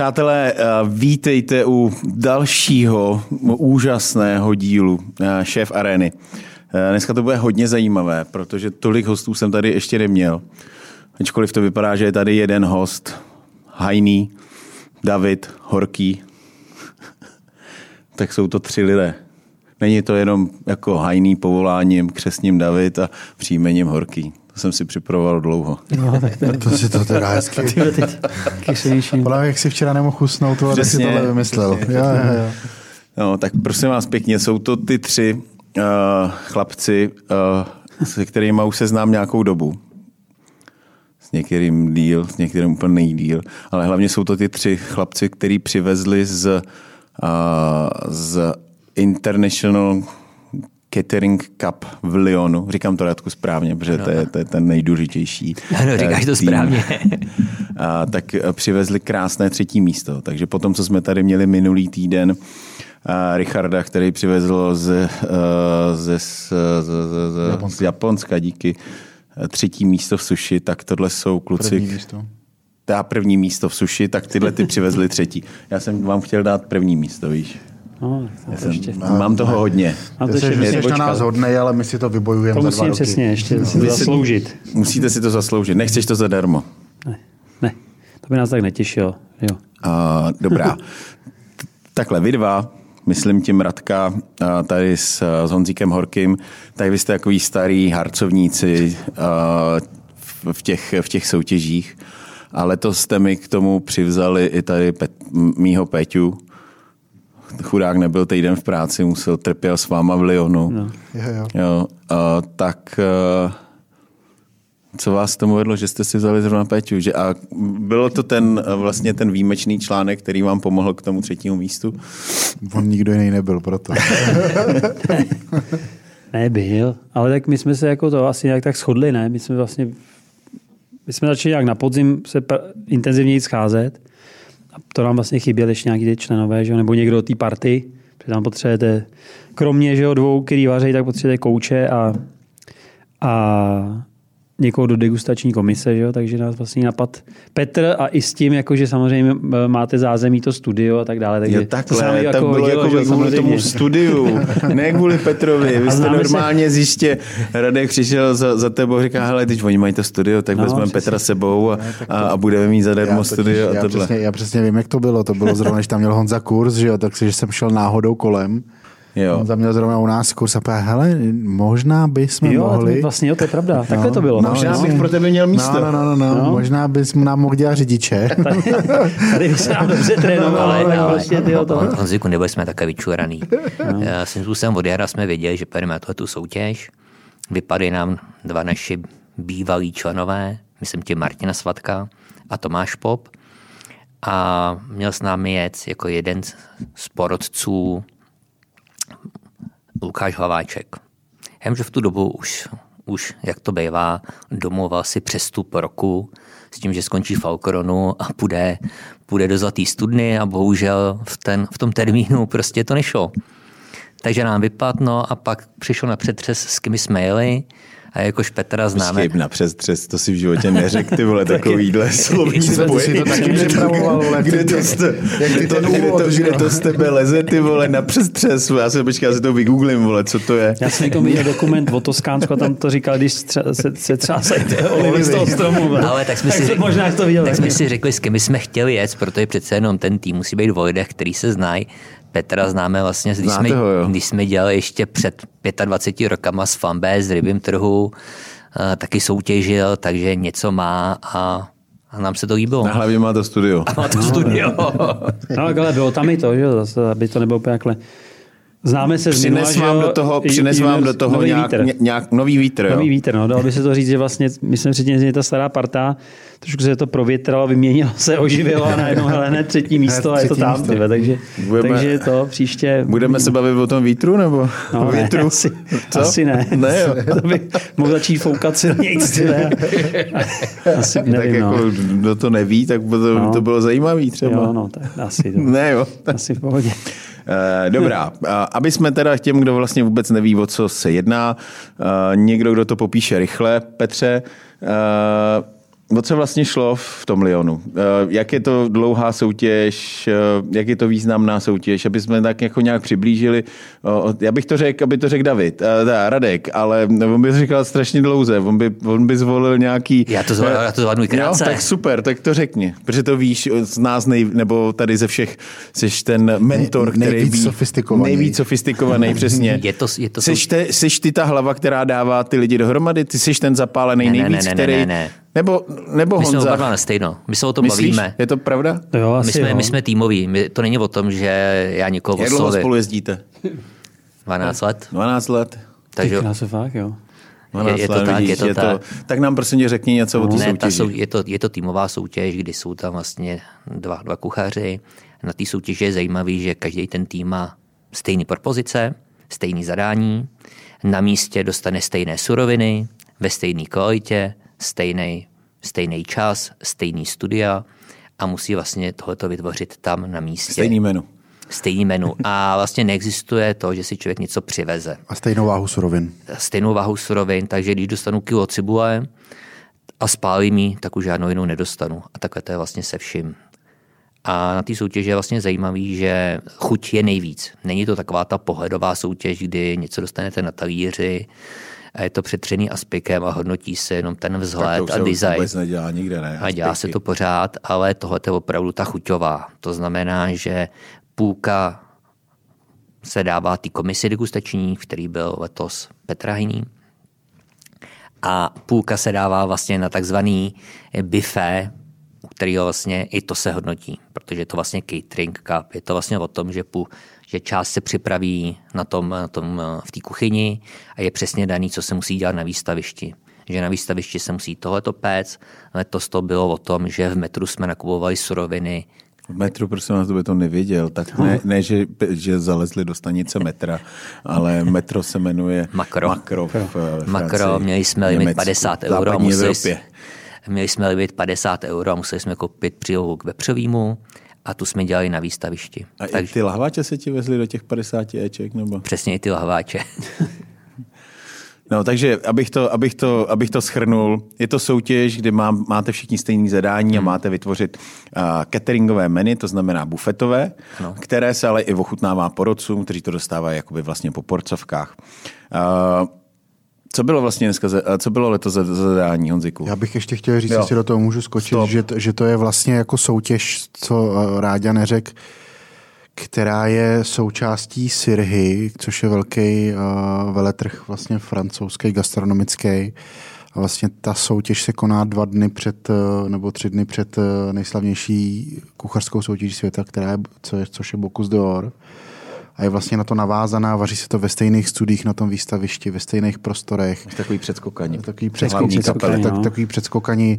Přátelé, eh, vítejte u dalšího úžasného dílu eh, Šéf Areny. Eh, dneska to bude hodně zajímavé, protože tolik hostů jsem tady ještě neměl. Ačkoliv to vypadá, že je tady jeden host, Hajný, David, Horký, tak jsou to tři lidé. Není to jenom jako hajný povoláním, křesním David a příjmením Horký. To jsem si připravoval dlouho. No, tak to, To si to teda hezky. Podle jak si včera nemohl usnout, to tak si tohle vymyslel. Jo, jo, jo. No, tak prosím vás pěkně, jsou to ty tři uh, chlapci, uh, se kterými už se znám nějakou dobu. S některým díl, s některým úplně nejdíl. Ale hlavně jsou to ty tři chlapci, který přivezli z, uh, z International Catering Cup v Lyonu. Říkám to Radku správně, protože to je, to je ten nejdůležitější. Ano, říkáš to eh, tým. správně. A, tak eh, přivezli krásné třetí místo. Takže potom, co jsme tady měli minulý týden a Richarda, který přivezl z, eh, z, z, z, z, z Japonska díky eh, třetí místo v suši, tak tohle jsou kluci, První místo. ta první místo v suši, tak tyhle ty přivezli třetí. Já jsem vám chtěl dát první místo, víš. No, to to jsem, ještě. mám toho hodně. Mám to jsi, ještě jsi na nás hodnej, ale my si to vybojujeme To za dva musím roky. přesně ještě to si- zasloužit. Musíte si to zasloužit. Nechceš to zadarmo. Ne, ne, to by nás tak netěšilo. Jo. A, dobrá. Takhle, vy dva, myslím tím Radka, tady s, s Honzíkem Horkým, tak vy jste takový starý harcovníci a, v, těch, v těch soutěžích. A letos jste mi k tomu přivzali i tady Pet, mýho Péťu. Chudák nebyl týden v práci, musel trpěl s váma v Lyonu. No. Jo, jo. Jo, a, tak a, co vás tomu vedlo, že jste si vzali zrovna Péťu? Že, a bylo to ten a, vlastně ten výjimečný článek, který vám pomohl k tomu třetímu místu? On nikdo jiný nebyl proto. Nebyl, ale tak my jsme se jako to asi nějak tak shodli, ne? My jsme vlastně, my jsme začali nějak na podzim se pr- intenzivněji scházet a to nám vlastně chyběli ještě nějaký ty členové, že jo? nebo někdo do té party, protože tam potřebujete, kromě že jo, dvou, který vaří, tak potřebujete kouče a, a někoho do degustační komise, že jo? takže nás vlastně napad Petr a i s tím, jako, že samozřejmě máte zázemí to studio a tak dále. Takže Jo, to se nám takhle, tak bylo jako že jo, kvůli tomu studiu, ne kvůli Petrovi. Vy A jste známe se- normálně zjistě, Radek přišel za, za tebou a říká, hele, teď oni mají to studio, tak No, vezmeme přesně. Petra sebou a, a, a budeme mít zadarmo studio a já, tohle. přesně, já přesně vím, jak to bylo. To bylo zrovna, když tam měl Honza kurz, že jo, tak si, že jsem šel náhodou kolem. Jo. Honza měl zrovna u nás kurz a povedal, hele, možná bychom Jo, mohli... by vlastně, jo, to je pravda. Takhle to bylo. No, Možná bych pro tebe měl místo. No, no, no, no, no. No. možná bys nám mohl dělat řidiče. Tady by se nám dobře trénovalo, ale, ale prostě tyjo, to. Hon- Honziku, nebyli jsme takhle vyčuraný. No. Svým způsobem od jara jsme věděli, že pojedeme na tu soutěž. Vypadly nám dva naši bývalí členové, myslím tě Martina Svatka a Tomáš Pop. A měl s námi jet jako jeden z- z porodců Lukáš Hlaváček. Jenomže v tu dobu už, už jak to bývá, domluval si přestup roku s tím, že skončí Falkoronu a půjde, půjde do Zlatý studny a bohužel v, ten, v tom termínu prostě to nešlo. Takže nám vypadl, no a pak přišel na přetřes, s kým jsme jeli a jakož Petra známe. Počkej, na přes třes, to si v životě neřekl, ty vole, takovýhle slovní Ty si to taky připravoval, vole. Kde to, jste, Jak ty to, kde, to, že kde to z tebe leze, ty vole, na přes třes. Já se počkej, já si to vygooglím, vole, co to je. Já jsem někdo viděl dokument o Toskánsku a tam to říkal, když stře- se, se třásají olivy z toho stromu. Ale tak jsme si, řekli, možná to viděl. tak jsme si řekli, s kým jsme chtěli jet, protože přece jenom ten tým musí být v lidech, který se znají. Petra známe vlastně, když Znáte jsme, ho, jo. když jsme dělali ještě před 25 rokama s Fambé, s rybím trhu, eh, taky soutěžil, takže něco má a, a nám se to líbilo. Na hlavě má to studio. Má to studio. No, ale bylo tam i to, že jo, zase, aby to nebylo úplně takhle. Známe se z Přines vám do toho, přines vám do toho nový nějak, vítr. ně- nějak nový vítr, jo. Nový vítr, no, dalo by se to říct, že vlastně, my jsme předtím, že ta stará parta, trošku se to provětralo, vyměnilo se, oživilo a najednou hele, hned třetí místo a je to tam, místo. tyve, takže, Budeme- takže to příště... Budeme se bavit o tom vítru, nebo No, o ne, vítru? asi, Co? asi ne. Ne, jo. To by mohl začít foukat silněji. tyve. Asi tak nevím, jako, no. kdo to neví, tak by to, No. to bylo zajímavý třeba. Jo, no, tak asi, to, Ne, jo. asi v pohodě. Eh, Dobrá, A aby jsme teda těm, kdo vlastně vůbec neví, o co se jedná, eh, někdo, kdo to popíše rychle, Petře, eh, o co vlastně šlo v tom Lyonu? Eh, Jak je to dlouhá soutěž, eh, jak je to významná soutěž, aby jsme tak jako nějak přiblížili. O, Já bych to řekl, aby to řekl David, eh, teda Radek, ale on by to říkal strašně dlouze, on by, on by zvolil nějaký... Já to zvládnu- já to zvládnu krátce. Jo, tak super, tak to řekni, protože to víš z nás, nej, nebo tady ze všech, jsi ten mentor, který nejvíc ví, sofistikovaný. Nejvíc sofistikovaný, přesně. Je to- je to- Seš, te, seš ty ta hlava, která dává ty lidi dohromady, ty jsi ten zapálený Ne, ne, nejvíc, ne, ne, který... ne, ne. Nebo, nebo My jsme Honza. oba dva na stejno. My se o tom Myslíš? bavíme. Je to pravda? Jo, asi My jsme, jo. my jsme týmoví. My, to není o tom, že já někoho Jak dlouho spolu jezdíte? 12 let. 12 let. Takže Ty krásu, fakt, jo. 12 je to let, tak, vidíš, je to tak. Tak nám prosím tě řekni něco o té ne, ta soutěži. sou, je, to, je to týmová soutěž, kdy jsou tam vlastně dva, dva kuchaři. Na té soutěži je zajímavý, že každý ten tým má stejné propozice, stejné zadání, na místě dostane stejné suroviny, ve stejné kvalitě, stejný, stejný čas, stejný studia a musí vlastně tohleto vytvořit tam na místě. Stejný menu. stejný menu. A vlastně neexistuje to, že si člověk něco přiveze. A stejnou váhu surovin. Stejnou váhu surovin, takže když dostanu kilo cibule a spálím ji, tak už žádnou jinou nedostanu. A takhle to je vlastně se vším. A na té soutěži je vlastně zajímavý, že chuť je nejvíc. Není to taková ta pohledová soutěž, kdy něco dostanete na talíři, a je to přetřený aspikem a hodnotí se jenom ten Tak to vzhled a design. vůbec nedělá nikde, ne? A dělá se to pořád, ale tohle je opravdu ta chuťová. To znamená, že půlka se dává té komisi degustační, v který byl letos Petra. A půlka se dává vlastně na takzvaný buffet, u kterého vlastně i to se hodnotí, protože je to vlastně catering cup. Je to vlastně o tom, že, půl, že část se připraví na tom, na tom eh, v té kuchyni a je přesně daný, co se musí dělat na výstavišti. Že na výstavišti se musí tohleto péct. Letos to bylo o tom, že v metru jsme nakupovali suroviny, V metru, prosím vás, by to nevěděl, tak ne, ne že, že zalezli do stanice metra, ale metro se jmenuje Makro. Makro, v, ve Makro, Francii, měli jsme limit Německu, 50 euro museli, Evropě. měli jsme limit 50 euro a museli jsme koupit přílohu k vepřovýmu a tu jsme dělali na výstavišti. A i Takže ty lahváče se ti vezli do těch 50 Eček? Nebo? přesně i ty lahváče. No, takže abych to, abych to, abych to schrnul, je to soutěž, kde má, máte všichni stejný zadání a máte vytvořit uh, cateringové menu, to znamená bufetové, no. které se ale i ochutnává porodcům, kteří to dostávají jakoby vlastně po porcovkách. Uh, co bylo vlastně dneska, co bylo letos za za zadání, Honziku? Já bych ještě chtěl říct, jestli do toho můžu skočit, Stop. že, to- že to je vlastně jako soutěž, co eh, Ráďa neřek, která je součástí Sirhy, což je velký uh, veletrh vlastně francouzský, gastronomický. A vlastně ta soutěž se koná dva dny před, eh, nebo tři dny před nejslavnější kuchařskou soutěží světa, která je, co je, což je Bocuse d'Or. A je vlastně na to navázaná, vaří se to ve stejných studiích na tom výstavišti, ve stejných prostorech. Takový předskokání. Takový Hlavní předskokaní, kapely. tak, no. takový předskokaní.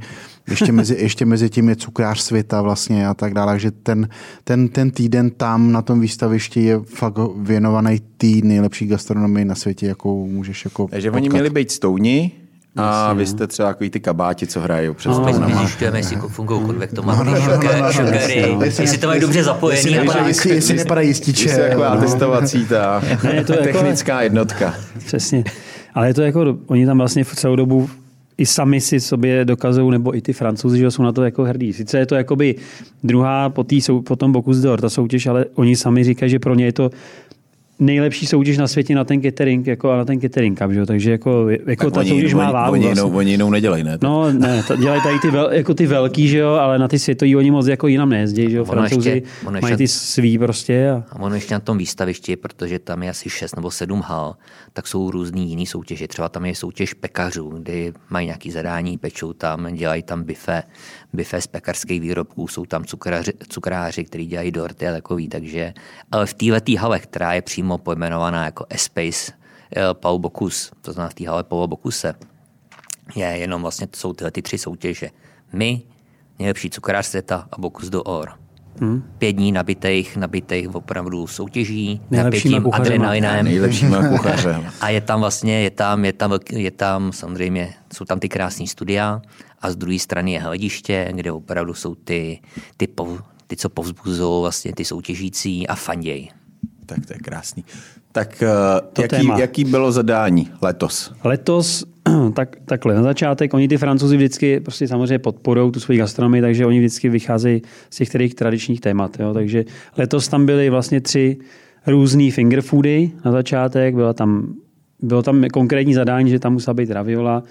Ještě mezi, ještě mezi tím je cukrář světa vlastně a tak dále. Takže ten, ten, ten týden tam na tom výstavišti je fakt věnovaný té nejlepší gastronomii na světě, jakou můžeš jako Takže oni měli být stouni a vy jste třeba takový ty kabáti, co hrají před Teď stounama. zjišťujeme, jestli fungují konvektomaty, šugery, jestli to mají dobře zapojený. Jestli, nepadají, jestli, jestli jističe. Jste taková no. testovací ta Ne, je to jako- technická jednotka. Přesně. Ale je to jako, oni tam vlastně v celou dobu i sami si sobě dokazují, nebo i ty francouzi, že jsou na to jako hrdí. Sice je to jakoby druhá po, tý, po tom Bocuse d'Or, ta soutěž, ale oni sami říkají, že pro ně je to nejlepší soutěž na světě na ten catering, jako a na ten catering cup, že? jo. takže jako, jako Tak ta oni, soutěž má oni, váhu. oni, vlastně. jinou, oni jinou nedělají, ne? No ne, to dělají tady ty, vel, jako ty velký, že jo, ale na ty světový oni moc jako jinam nejezdí, že jo, francouzi ještě- mají ty svý prostě a A ono ještě na tom výstavišti, protože tam je asi 6 nebo 7 hal, tak jsou různý jiný soutěže. Třeba tam je soutěž pekařů, kdy mají nějaký zadání, pečou tam, dělají tam bife, bife z pekarských výrobků, jsou tam cukráři, cukráři kteří dělají dorty a takový. Takže, ale v této hale, která je přímo pojmenovaná jako Espace eh, Paul Bocuse, to znamená v té hale Paul Bocuse, je jenom vlastně, to jsou tyhle ty tři soutěže. My, nejlepší cukrář světa a Bocuse d'Or. Hmm. Pět dní nabitých, nabitých opravdu soutěží, Nejlepšíma napětím, adrenalinem. Nejlepšíma kuchařem. A je tam vlastně, je tam, je tam, je tam samozřejmě, jsou tam ty krásné studia a z druhé strany je hlediště, kde opravdu jsou ty, ty, pov, ty co povzbuzují vlastně ty soutěžící a fanděj. Tak to je krásný. Tak uh, jaký, téma. jaký bylo zadání letos? Letos tak, takhle, na začátek, oni ty francouzi vždycky prostě samozřejmě podporují tu svoji gastronomii, takže oni vždycky vycházejí z těch kterých tradičních témat. Jo. Takže letos tam byly vlastně tři různé fingerfoody na začátek, byla tam, bylo tam konkrétní zadání, že tam musela být raviola,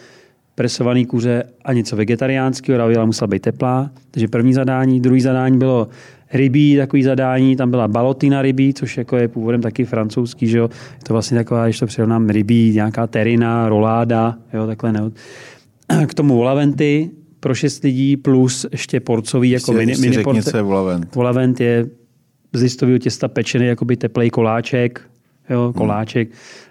presovaný kuře a něco vegetariánského, raviola musela být teplá. Takže první zadání, druhý zadání bylo rybí, takový zadání, tam byla balotina rybí, což jako je původem taky francouzský, že jo. Je to vlastně taková, když to přirovnám, rybí, nějaká terina, roláda, jo, takhle ne. K tomu volaventy pro šest lidí plus ještě porcový, jako mini, mini porce. co je volavent. Volavent je z listového těsta pečený jakoby teplej koláček, jo, koláček,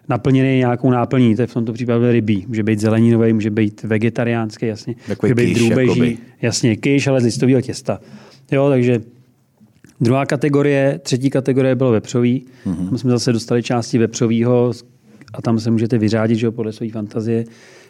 naplněný nějakou náplní, to je v tomto případě rybí. Může být zeleninový, může být vegetariánský, jasně. Takový může být drůbeží, jasně, kyš, ale z listového těsta. Jo, takže druhá kategorie, třetí kategorie bylo vepřový. Mm-hmm. Tam jsme zase dostali části vepřovýho a tam se můžete vyřádit, že jo, podle své fantazie.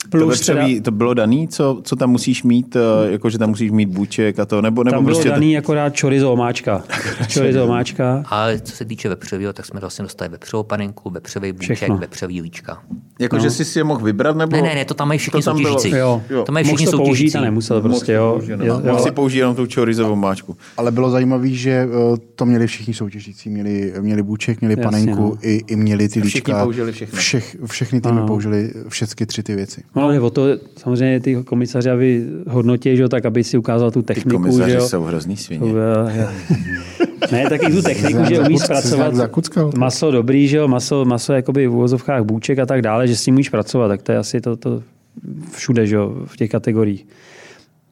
To, Plus teda, vepřový, to bylo daný, co, co tam musíš mít, eh, jako že tam musíš mít bůček a to, nebo, nebo tam bylo prostě... daný akorát chorizo omáčka. chorizo omáčka. Ale co se týče vepřového, tak jsme vlastně dostali vepřovou panenku, vepřový bůček, Všechno. vepřový líčka. Jako, No. že jsi si je mohl vybrat, nebo... Ne, ne, ne, to tam mají všichni To tam bylo. soutěžící. Jo. To mají všichni Mohl to použít soutěžící. a nemusel prostě, jo. Mohl, si použít jenom tu chorizovou máčku. Ale bylo zajímavé, že eh, to měli všichni soutěžící. Měli, měli bůček, měli panenku, no. i, i měli ty A všichni líčka. použili všechno. Všech, všechny týmy Ano. použili všechny tři ty věci. No, ale o to samozřejmě ty komisaři, aby hodnotí, že jo, tak aby si ukázal tu Ty techniku, že komisaři jo. jsou hrozný svině. Ne, taky tu techniku, že Za- umí za- zpracovat zakuckal. maso dobrý, že jo, maso, maso jakoby v uvozovkách bůček a tak dále, že s tím umíš pracovat, tak to je asi to, to všude, že jo, v těch kategoriích.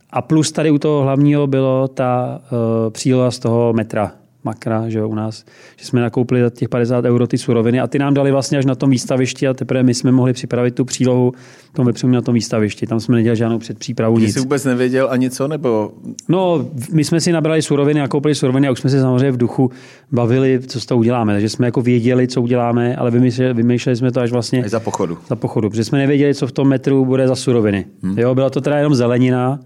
A plus tady u toho hlavního bylo ta uh, příloha z toho metra, makra, že jo, u nás, že jsme nakoupili za těch 50 euro ty suroviny a ty nám dali vlastně až na tom výstavišti a teprve my jsme mohli připravit tu přílohu tom vepřům na tom výstavišti. Tam jsme nedělali žádnou předpřípravu, Ty nic. jsi vůbec nevěděl ani co, nebo No, my jsme si nabrali suroviny a koupili suroviny a už jsme se samozřejmě v duchu bavili, co s to uděláme. Takže jsme jako věděli, co uděláme, ale vymýšleli, vymýšleli jsme to až vlastně až za pochodu? za pochodu, protože jsme nevěděli, co v tom metru bude za suroviny. Hmm. Jo, byla to teda jenom zelenina,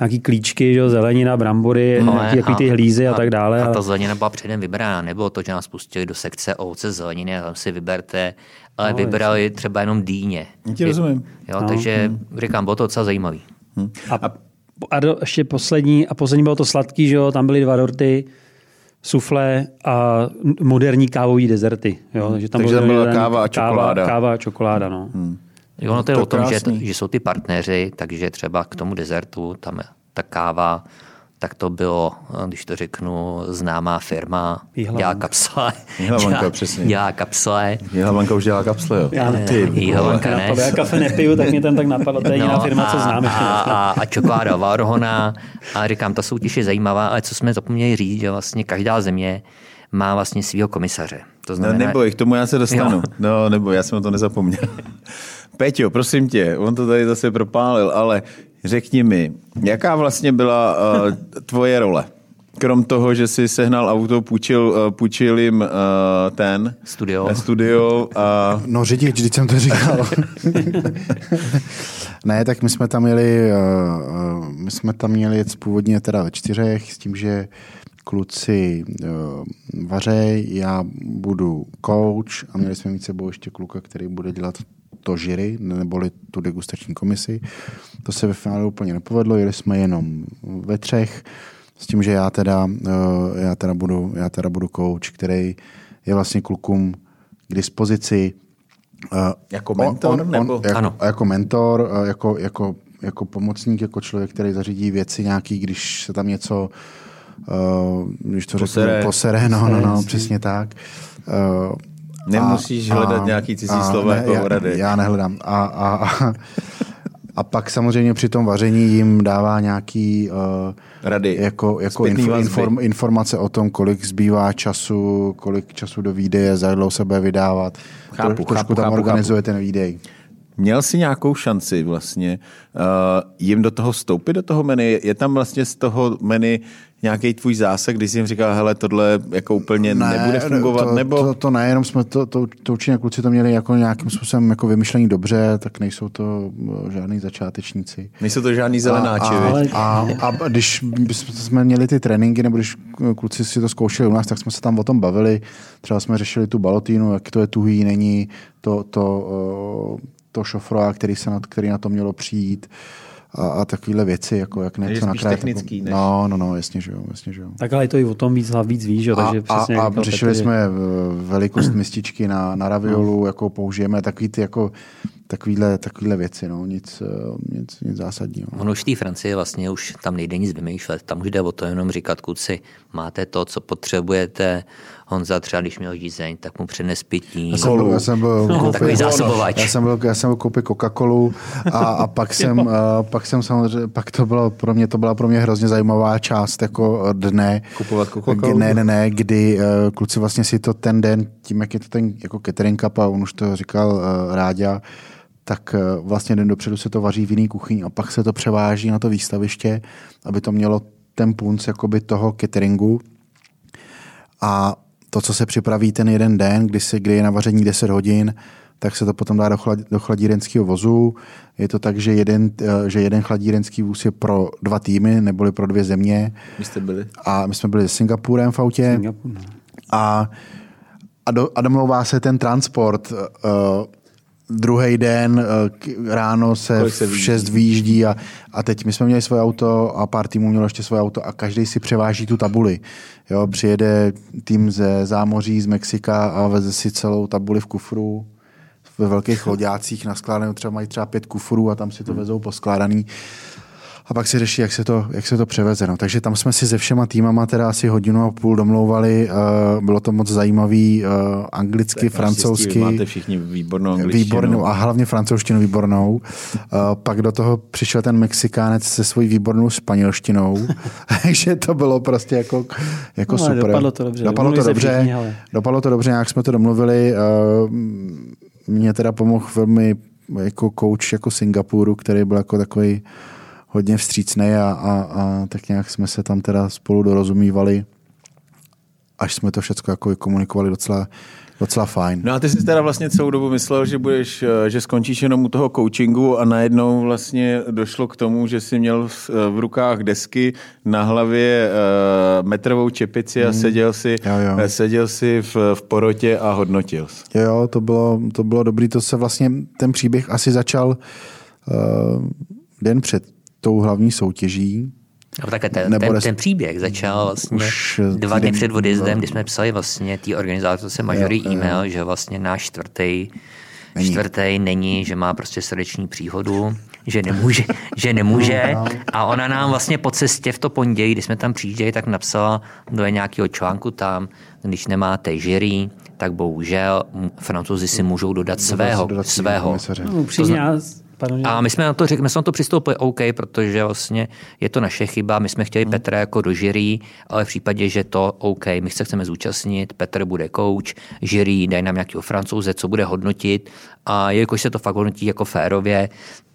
nějaký klíčky, že jo, zelenina, brambory, Ale nějaký takový ty hlízy a, tak dále. A ale- ta zelenina byla předem vybraná. Nebylo to, že nás pustili do sekce ovoce zeleniny a tam si vyberte, ale No, vybrali třeba jenom dýně. Já ti rozumím. Jo, takže říkám, bylo to docela zajímavý. A, a do, ještě poslední, a poslední bylo to sladký, že jo, tam byly dva dorty, sufle a moderní kávový dezerty. Jo, takže tam, Takže bylo tam byla káva a čokoláda. Káva, káva a čokoláda, no. Jo, ono to je To o tom, že, krásný. že jsou ty partneři, takže třeba k tomu dezertu, tam ta káva, tak to bylo, když to řeknu, známá firma, Jihlavanka. dělá kapsle. Jihlavanka, dělá, přesně. Dělá kapsle. Jihlavanka už dělá kapsle, jo. Já ne. Ty. Jihlavanka ne. Já kafe nepiju, tak mě tam tak napadlo, to je jediná firma, co známe. No, A, a, a čokoláda Varhona. A říkám, ta soutěž je zajímavá, ale co jsme zapomněli říct, že vlastně každá země má vlastně svého komisaře. To No, znamená, neboj, k tomu já se dostanu. Jo. No, nebo já jsem na to nezapomněl. Peťo, prosím tě, on to tady zase propálil, ale řekni mi, jaká vlastně byla uh, tvoje role? Krom toho, že jsi sehnal auto, půjčil, uh, půjčil jim uh, ten Studio. eh, studio a No řidič, když jsem to říkal. ne, tak my jsme tam měli, eh, eh, my jsme tam měli jet původně teda ve čtyřech, s tím, že kluci eh, vařej, já budu coach a měli jsme mít sebou ještě kluka, který bude dělat to žiry, neboli tu degustační komisi. To se ve finále úplně nepovedlo, jeli jsme jenom ve třech, s tím, že já teda, eh, já teda, budu, já teda budu coach, který je vlastně klukům k dispozici. Eh, Jako mentor, nebo? jako, Ano. jako mentor, jako, jako, jako pomocník, jako člověk, který zařídí věci nějaký, když se tam něco uh, když to Posere. řeknu, posere, no, no, no, přesně tak. Uh, Nemusíš hledat nějaký cizí slova jako já, rady. já nehledám. A, a, a, a pak samozřejmě při tom vaření jim dává nějaký uh, Rady. jako, jako info, inform, informace o tom, kolik zbývá času, kolik času do výdeje, za dlouho se bude vydávat. Chápu, Tro, trošku chápu, tam chápu, organizuje ten výdej. Měl jsi nějakou šanci vlastně uh, jim do toho vstoupit, do toho menu? Je tam vlastně z toho menu nějaký tvůj zásah, když jsi jim říkal, hele, tohle jako úplně ne, nebude fungovat, to, nebo... To, to ne, jenom jsme to, to, to určitě kluci to měli jako nějakým způsobem jako vymyšlení dobře, tak nejsou to eh, žádný začátečníci. Nejsou to žádný zelenáči, a, viď? a, a, a, když jsme měli ty tréninky, nebo když kluci si to zkoušeli u nás, tak jsme se tam o tom bavili. Třeba jsme řešili tu balotínu, jak to je tuhý, není to, to, to šofra, který, se na, který na to mělo přijít a, a takovéhle věci, jako jak něco spíš nakrájet. technický, než- No, no, no, jasně, že jo, jasně, že jo. Tak ale je to i o tom víc hlav víc ví, že? jo, takže a, přesně a, a řešili Petr, jsme eh, velikost mističky na, na raviolu, jako použijeme takový ty jako takovýhle, takovýhle věci, no, nic, eh, nic, nic zásadního. Ono už v té Francii vlastně už tam nejde nic vymýšlet. Tam už jde o to jenom říkat, kluci, máte to, co potřebujete. Honza třeba, když měl žízeň, tak mu přines pití. Já jsem byl, já jsem byl No, koupit- takový zásobovač. Já jsem byl, já jsem byl koupit Coca-Colu a, a pak jsem, a pak jsem samozřejmě, pak to bylo pro mě, to byla pro mě hrozně zajímavá část jako dne. Kupovat Coca-Colu? Ne, ne, ne, kdy eh, kluci vlastně si to ten den, tím, jak je to ten jako catering cup a on už to říkal uh, Ráďa, tak eh, vlastně den dopředu se to vaří v jiný kuchyni a pak se to převáží na to výstaviště, aby to mělo ten punc jakoby toho cateringu. A to, co se připraví ten jeden den, kdy, se, kdy je na vaření 10 hodin, tak se to potom dá do, chlad, do chladírenského vozu. Je to tak, že jeden, eh, že jeden chladírenský vůz je pro dva týmy, neboli pro dvě země. Vy jste byli? A my jsme byli s Singapurem v autě Singapur, no. a, a, do, a domlouvá se ten transport. Uh, druhý den uh, k- ráno se, Kolik se v vyjíždí? 6 vyjíždí a, a teď my jsme měli svoje auto a pár týmů mělo ještě svoje auto a každý si převáží tu tabuli. Jo, přijede tým ze zámoří, z Mexika a veze si celou tabuli v kufru ve velkých loďácích naskládanou, třeba mají třeba pět kufrů a tam si to vezou poskládaný. A pak si řeší, jak se to, jak se to převeze. No. Takže tam jsme si se všema týmama teda asi hodinu a půl domlouvali. Uh, bylo to moc zajímavý, uh, anglicky, francouzsky. Máte všichni výbornou angličtinu. Výbornou a hlavně francouzštinu výbornou. Uh, pak do toho přišel ten Mexikánec se svojí výbornou španělštinou. Takže to bylo prostě jako, jako No, super. dopadlo to dobře. Dopadlo to dobře. všichni, ale- Dopadlo to dobře, nějak jsme to domluvili. Uh, mě teda pomohl velmi jako coach jako Singapuru, který byl jako takový hodně vstřícný a, a, a tak nějak jsme se tam teda spolu dorozumívali, až jsme to všechno jako komunikovali docela, docela fajn. No a ty jsi teda vlastně celou dobu myslel, že budeš, eh, že skončíš jenom u toho coachingu a najednou vlastně došlo k tomu, že jsi měl v v rukách desky, na hlavě uh, metrovou čepici a seděl si, Jo, jo. eh, seděl si v, v porotě a hodnotil. Jo, jo, to bylo, to bylo dobrý, to se vlastně, ten příběh asi začal uh, den před tou hlavní soutěží, No, tak ten, Nebo ten, ten příběh začal vlastně Už dva dny před odjezdem, kdy jsme psali vlastně té organizátorce Majory Jo, jo, jo. e-mail, že vlastně náš čtvrtý Není. čtvrtý není, že má prostě srdeční příhodu, že nemůže, že nemůže. A ona nám vlastně po cestě v to pondělí, kdy jsme tam přijížděli, tak napsala do nějakého článku tam, když nemáte jury, tak bohužel francouzi si můžou dodat svého, dodat svého. No, upřímně, že- A my jsme na to řekli, my jsme na to přistoupili OK, protože vlastně je to naše chyba, my jsme chtěli Petra jako do jury, ale v případě, že to OK, my se chceme zúčastnit, Petr bude coach, jury dají nám nějakého francouze, co bude hodnotit a jelikož se to fakt hodnotí jako férově,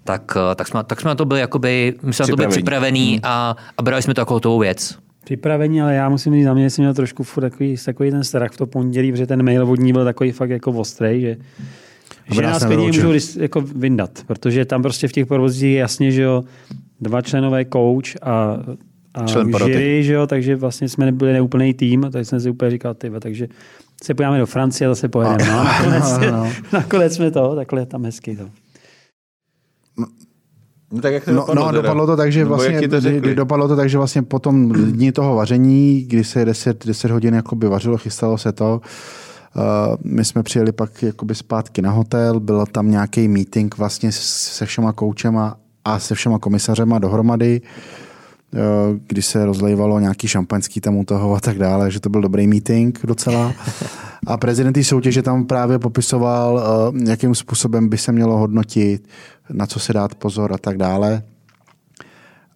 tak, tak, jsme, tak jsme na to byli, jakoby, my jsme na to byli Připravení. připravení a, a brali jsme to jako hotovou věc. připravení, ale já musím říct, za mě jsem měl trošku furt takový, takový ten strach v to pondělí, protože ten mail od ní byl takový fakt jako ostrej, že, že nás klidně můžou jako vyndat, protože tam prostě v těch provozích je jasně, že jo, dva členové coach a, a Člen jury, že jo, takže vlastně jsme nebyli neúplný tým, tak jsem si úplně říkal, ty, takže se podíváme do Francie a zase pojedeme. No, nakonec, no, no. nakonec jsme to, takhle tam hezky to. No tak jak to No, dopadlo? no teda? dopadlo to tak, že vlastně, to řekli? dopadlo to tak, že vlastně po tom dní toho vaření, kdy se 10, 10 hodin jakoby vařilo, chystalo se to, uh, my jsme přijeli pak jakoby zpátky na hotel, byl tam nějaký meeting vlastně se všema koučema a se všema komisařema dohromady, uh, kdy se rozlejvalo nějaký šampaňský tam u toho a tak dále, že to byl dobrý meeting docela. A prezident té soutěže tam právě popisoval, uh, jakým způsobem by se mělo hodnotit, na co se dát pozor a tak dále.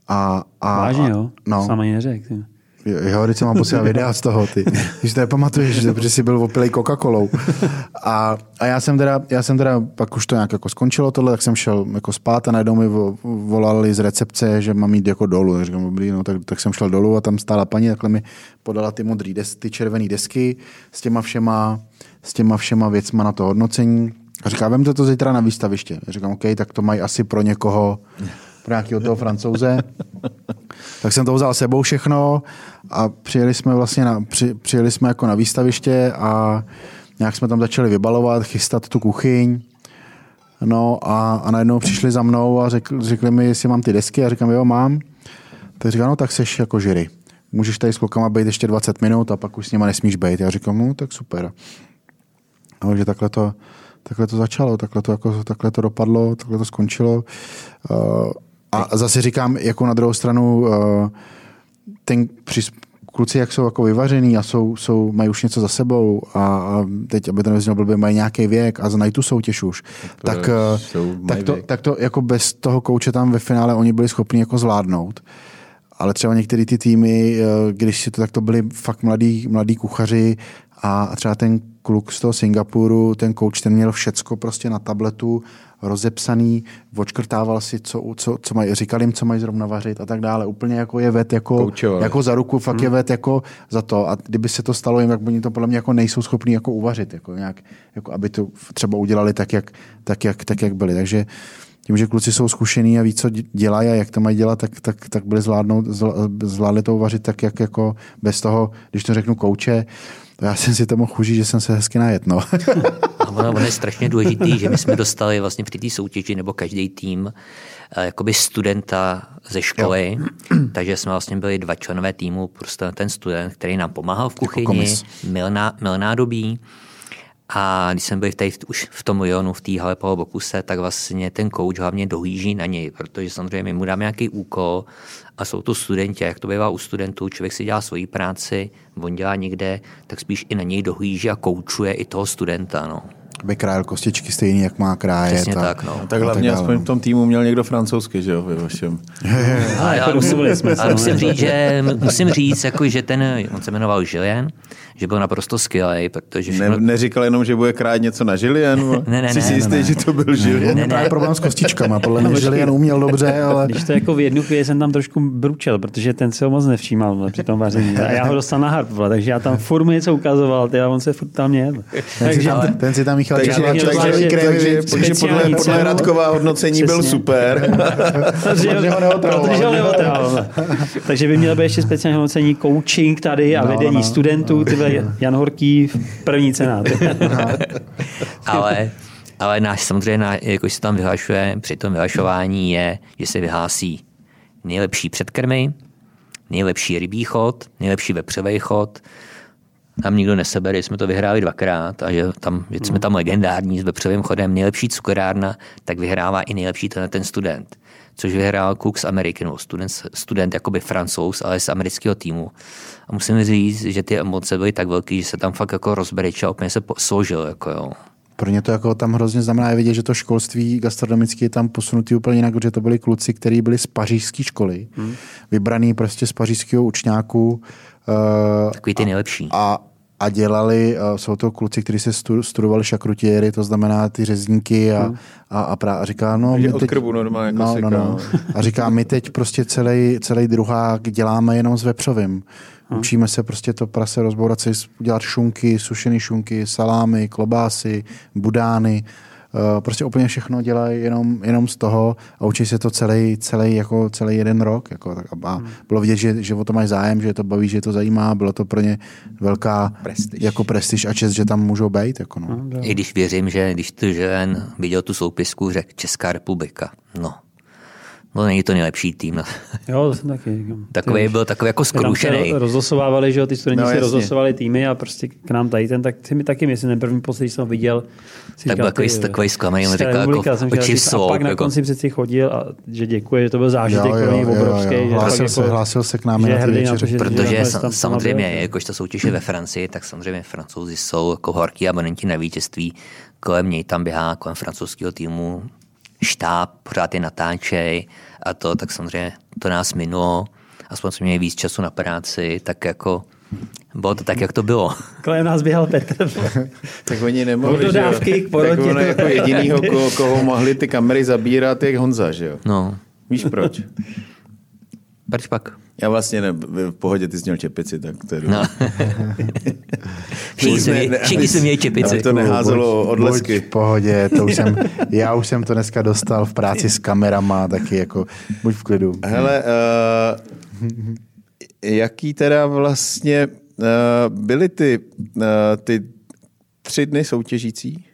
A, a, Vážně, a, jo? No, Sám ani neřekl. Ty. jo, teď jsem mám posílat videa z toho, ty. Když to nepamatuješ, že- jsi byl opilej Coca-Colou. A, a já, jsem teda, já jsem teda, pak už to nějak jako skončilo tohle, tak jsem šel jako spát a najednou mi vo- volali z recepce, že mám jít jako dolů. Tak říkám, no, tak, tak, jsem šel dolů a tam stála paní, takhle mi podala ty modrý des, ty červené desky s těma všema, s těma všema věcma na to hodnocení. A říká, vemte to zítra na výstaviště. Já říkám, OK, tak to mají asi pro někoho, pro nějakého toho francouze. Tak jsem to vzal sebou všechno a přijeli jsme vlastně na, při, přijeli jsme jako na výstaviště a nějak jsme tam začali vybalovat, chystat tu kuchyň. No a, a najednou přišli za mnou a řekli, řekli mi, jestli mám ty desky a říkám, jo, mám. Tak říkám, no tak seš jako žiry. Můžeš tady s klukama být ještě 20 minut a pak už s nima nesmíš být. Já říkám, no tak super. A takže takhle to, takhle to začalo, takhle to, jako, takhle to dopadlo, takhle to skončilo. Uh, a zase říkám, jako na druhou stranu, uh, ten při, kluci, jak jsou jako vyvařený a jsou, jsou, mají už něco za sebou a, a teď, aby to nevyznělo blbě, mají nějaký věk a znají tu soutěž už, to tak, eh, jsou, tak, to, tak to jako bez toho kouče tam ve finále oni byli schopni jako zvládnout. Ale třeba některé ty týmy, když si to tak to byli fakt mladí, mladí kuchaři a třeba ten kluk z toho Singapuru, ten coach, ten měl všecko prostě na tabletu rozepsaný, očkrtával si, co, co, co mají, říkal jim, co mají zrovna vařit a tak dále. Úplně jako je vet jako, jako za ruku, fakt hmm. je vet jako za to. A kdyby se to stalo jim, tak oni to podle mě jako nejsou schopní jako uvařit, jako nějak, jako aby to třeba udělali tak, jak, tak, jak, tak, jak byli. Takže tím, že kluci jsou zkušení a ví, co dělají a jak to mají dělat, tak, tak, tak byli zvládnout, zvládli to uvařit tak, jak jako bez toho, když to řeknu kouče, já jsem si to mohl užít, že jsem se hezky najet. No. a ono, ono je strašně důležitý, že my jsme dostali vlastně při té soutěži, nebo každý tým, eh, jakoby studenta ze školy, jo. takže jsme vlastně byli dva členové týmu, prostě ten student, který nám pomáhal v kuchyni, jako milná, milná dobí. A když jsem byl tady už v tom Lyonu, v té hale Paul Bokuse, tak vlastně ten coach hlavně dohlíží na něj, protože samozřejmě my mu dáme nějaký úkol a jsou to studenti. A jak to bývá u studentů, člověk si dělá svoji práci, on dělá někde, tak spíš i na něj dohlíží a koučuje i toho studenta. No aby krájel kostičky stejný, jak má krájet. Přesně a, tak, no. A tak hlavně tak aspoň v tom týmu měl někdo francouzsky, že jo, ve vašem. a já musím, a musím říct, že, musím říct, jako, že ten, on se jmenoval Julien, že byl naprosto skvělý, protože... Všechno... Ne, neříkal jenom, že bude krát něco na Julien? ne, ne, Jsi ne, si jistý, ne, že to byl Julien? Ne, ne, ne. problém s kostičkama, podle mě Julien uměl dobře, ale... Když to jako v jednu chvíli jsem tam trošku bručel, protože ten se ho moc nevšímal při tom vaření. A já ho dostal na harp, takže já tam furt něco ukazoval, a on se furt tam měl. Takže ten si tam Michal takže, takže, takže podle, podle Radková hodnocení byl super. protože ho takže by měl být ještě speciální hodnocení coaching tady a no, vedení no, studentů, no. Tyhle Jan Horký, první cena. ale, ale náš samozřejmě, náš, jako se tam vyhlašuje, při tom vyhlašování je, že se vyhlásí nejlepší předkrmy, nejlepší rybí chod, nejlepší vepřový chod, tam nikdo nesebere, jsme to vyhráli dvakrát a že, tam, že jsme tam legendární s vepřovým chodem, nejlepší cukrárna, tak vyhrává i nejlepší ten, ten student. Což vyhrál kluk z Ameriky, no, student, student jakoby francouz, ale z amerického týmu. A musím říct, že ty emoce byly tak velké, že se tam fakt jako rozbrečel a úplně se složil. Jako jo. Pro ně to jako tam hrozně znamená vidět, že to školství gastronomické je tam posunutý úplně jinak, protože to byli kluci, kteří byli z pařížské školy, hmm. vybraný prostě z pařížského učňáku, Uh, Takový ty nejlepší. A, a dělali, uh, jsou to kluci, kteří se studovali šakrutiéry, to znamená ty řezníky a, hmm. a, a, pra, a říká, no, my teď, normálně no, no, no. A říká, my teď prostě celý, celý druhák děláme jenom s vepřovým. Hmm. Učíme se prostě to prase rozbourat, dělat šunky, sušené šunky, salámy, klobásy, budány. Eh, prostě úplně všechno dělají jenom, jenom z toho a učí se to celý, celý, jako celý jeden rok. Jako, a hmm. bylo vidět, že, že o to mají zájem, že to baví, že to zajímá. Bylo to pro ně velká prestiž. jako prestiž a čest, že tam můžou být. Jako no. Hmm, I když věřím, že když tu žen viděl tu soupisku, řekl Česká republika. No, No není to nejlepší tým. Jo, to jsem taky Takový byl takový jako skrušený. Rozlosovávali, že jo, ty studenti no, si rozlosovali týmy a prostě k nám tady ten, tak si mi taky myslím, ten první když jsem viděl. Si tak byl takový, ty, takový zklamaný, on říkal jako oči A pak na jako... konci přeci chodil a že děkuje, že to byl zážitek pro něj obrovský. Jo, jo. Hlásil, se, jako, hlásil se k nám na ty že, Protože samozřejmě, jakož ta soutěž je ve Francii, tak samozřejmě francouzi jsou jako horký abonenti na vítězství. Kolem něj tam běhá, kolem francouzského týmu štáb, pořád je natáčej a to, tak samozřejmě to nás minulo. Aspoň jsme měli víc času na práci, tak jako bylo to tak, jak to bylo. Kolem nás běhal Petr. tak oni nemohli, dodávky k porotě. Tak ono jako jedinýho, koho, koho mohli ty kamery zabírat, je Honza, že jo? No. Víš proč? Proč pak? Já vlastně ne, v pohodě ty jsi měl čepici, tak to je no. všichni, jsme měli čepici. to neházelo odlesky. Buď v pohodě, to už jsem, já už jsem to dneska dostal v práci s kamerama, taky jako buď v klidu. Hele, uh, jaký teda vlastně uh, byly ty, uh, ty tři dny soutěžící?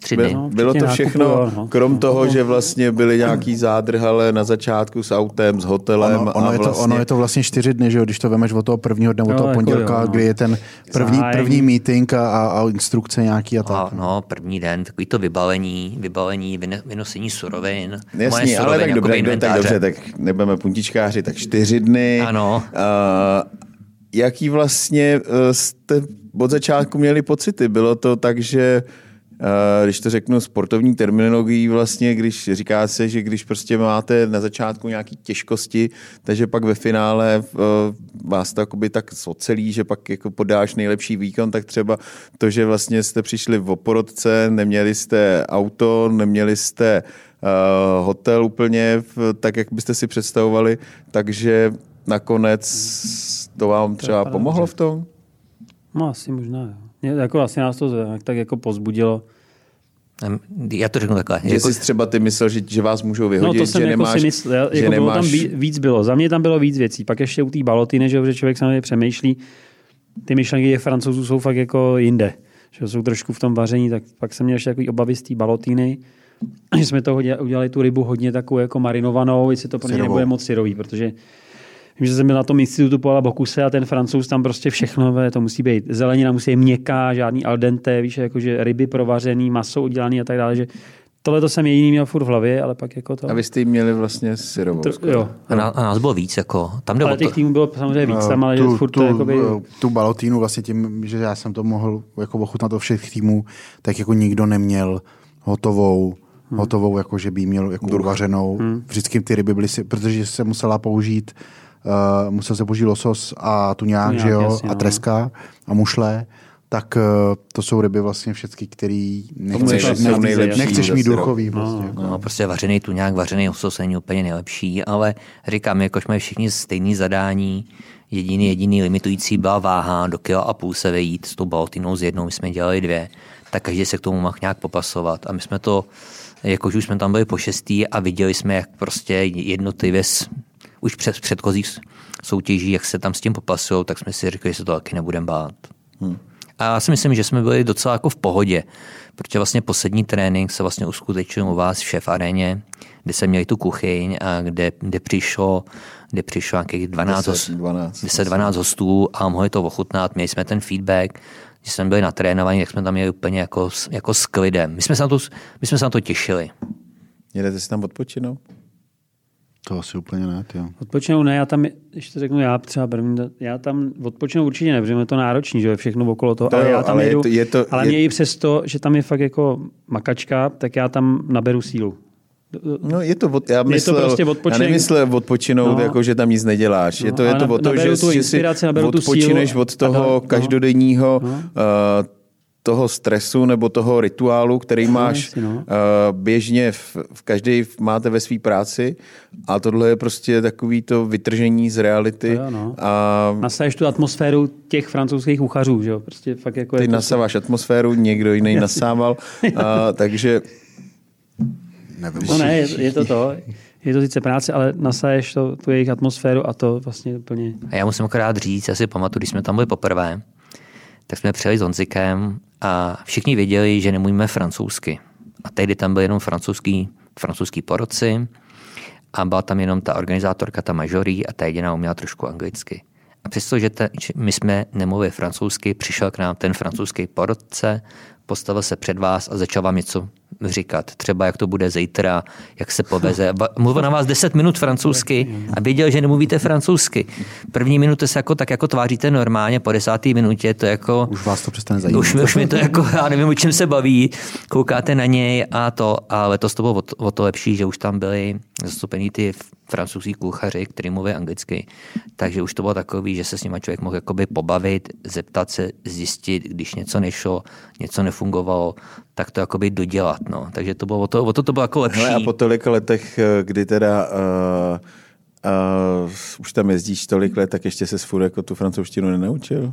Tři dny. No, Bylo včetně to všechno, no. krom toho, že vlastně byly nějaký zádrhale na začátku s autem, s hotelem Ono, ono, a je to, vlastně... ono je to vlastně čtyři dny, že jo, když to vemeš od toho prvního dne, od Jo, toho jako pondělka, jo, no. kdy je ten první, první meeting a, a, instrukce nějaký a A, tak. no, první den, takový to vybalení, vybalení, vyne- vynosení surovin. moje Jasně, ale surovin, tak jakoby dobře, tak, inventáře. dobře, tak nebudeme puntičkáři, tak čtyři dny. Ano. Uh, jaký vlastně uh, jste od začátku měli pocity? Bylo to tak, že když to řeknu sportovní terminologií, vlastně, když říká se, že když prostě máte na začátku nějaké těžkosti, takže pak ve finále uh, vás to tak socelí, že pak jako podáš nejlepší výkon, tak třeba to, že vlastně jste přišli v oporodce, neměli jste auto, neměli jste uh, hotel úplně tak, jak byste si představovali, takže nakonec to vám třeba pomohlo v tom? No asi možná, jo. Mě, jako asi nás to tak, tak jako pozbudilo. Já to řeknu takhle. Že Jako, jsi třeba ty myslel, že, že vás můžou No vyhodit, to jsem že jako nemáš, si myslel, že jako bylo nemáš... tam ví- víc bylo. Za mě tam bylo víc věcí. Pak ještě u té balotiny, že, jo, že člověk samozřejmě přemýšlí, ty myšlenky těch francouzů jsou fakt jako jinde. Že jsou trošku v tom vaření, tak pak jsem měl ještě takový obavy z té balotiny, že jsme to hodně, udělali tu rybu hodně takovou jako marinovanou, jestli to pro ně nebude moc syrový, protože Vím, že jsem byl na tom institutu Paula Bokuse a ten francouz tam prostě všechno, ve, to musí být zelenina, musí být měkká, žádný al dente, víš, jakože ryby provařený, maso udělaný a tak dále, že tohle to jsem jediný měl furt v hlavě, ale pak jako to... A vy jste jí měli vlastně syrovou. to skoro. jo, a, ná- a nás bylo víc. Jako, tam ale těch týmů bylo samozřejmě víc tam, ale že tu, furt tu, to jakoby... tu balotínu vlastně tím, že já jsem to mohl jako ochutnat od všech týmů, tak jako nikdo neměl hotovou, hmm. hotovou, jako že by měl jako uvařenou. Hmm. Vždycky ty ryby byly, si, protože se musela použít, uh, musel se použít losos a tuňák, Tuňák, že jo, jasně, a no. treska a mušle, tak uh, to jsou ryby vlastně všechny, který nechceš, nejlepší, ne, nejlepší nechceš za mít duchový. Prostě. No, prostě vařený tuňák, vařený osos není úplně nejlepší, ale říkám, jakož mají všichni stejné zadání, jediný, jediný limitující byla váha, do kilo a půl se vejít s tou baltinou z jednou, my jsme dělali dvě, tak každý se k tomu mohl nějak popasovat a my jsme to, jakož už jsme tam byli po šestý a viděli jsme, jak prostě jednotlivě už před předchozích soutěží, jak se tam s tím popasují, tak jsme si řekli, že se to taky nebudeme bát. Hmm. A já si myslím, že jsme byli docela jako v pohodě, protože vlastně poslední trénink se vlastně uskutečnil u vás v šéf aréně, kde jsme měli tu kuchyň a kde, kde přišlo, kde přišlo nějakých 12, 10, hostů, 12. 10, 12 hostů a mohli to ochutnat, měli jsme ten feedback, když jsme byli natrénovaní, tak jsme tam měli úplně jako, s- jako s klidem. My jsme, se na to, my jsme se na to těšili. Jedete si tam odpočinout? To asi úplně ne, jo. Odpočinout ne, já tam, když to řeknu já třeba první, já tam odpočinout určitě ne, protože je to náročný, že jo, všechno okolo toho, To ale jo, já tam ale je jedu, to- je to- ale je- mě i přesto, že tam je fakt jako makačka, tak já tam naberu sílu. No je to, od, já to myslel, prostě já odpočinek. nemyslel odpočinout, No. jako že tam nic neděláš. je No, to, je to na- o to, že, že si odpočineš od a toho dal- no. každodenního No. uh, toho stresu nebo toho rituálu, který máš jasně, no. uh, běžně v, v každý máte ve své práci a tohle je prostě takový to vytržení z reality To jo, no. a Nasaješ tu atmosféru těch francouzských kuchařů, že jo, prostě fakt jako ty je to- nasáváš atmosféru, někdo jiný nasával, a, takže Nevím. No ne, je, je to to. Je to sice práce, ale nasaješ to, tu jejich atmosféru a to vlastně úplně... A já musím akorát říct, já si pamatuju, když jsme tam byli poprvé, tak jsme přijeli s Honzikem a všichni věděli, že nemluvíme francouzsky. A tehdy tam byl jenom francouzský, francouzský poroci a byla tam jenom ta organizátorka, ta majorí a ta jediná uměla trošku anglicky. A přestože že my jsme nemluvili francouzsky, přišel k nám ten francouzský porodce, postavil se před vás a začal vám něco říkat. Třeba jak to bude zítra, jak se poveze. Mluvil na vás 10 minut francouzsky a věděl, že nemluvíte francouzsky. První minuty se jako, tak jako tváříte normálně, po desátý minutě to jako... Už vás to přestane zajímat. Už, už mi to jako, já nevím, o čem se baví, koukáte na něj a to, a letos to bylo o to, o to lepší, že už tam byli zastupení ty francouzský kuchaři, kteří mluví anglicky, takže už to bylo takový, že se s nimi člověk mohl jakoby pobavit, zeptat se, zjistit, když něco nešlo, něco nefungovalo, tak to jakoby dodělat, no. Takže to bylo o to, o to, to bylo jako lepší. Hele, a po tolika letech, eh, kdy teda uh, uh, už tam jezdíš tolik let, tak ještě se furt jako tu francouzštinu nenaučil?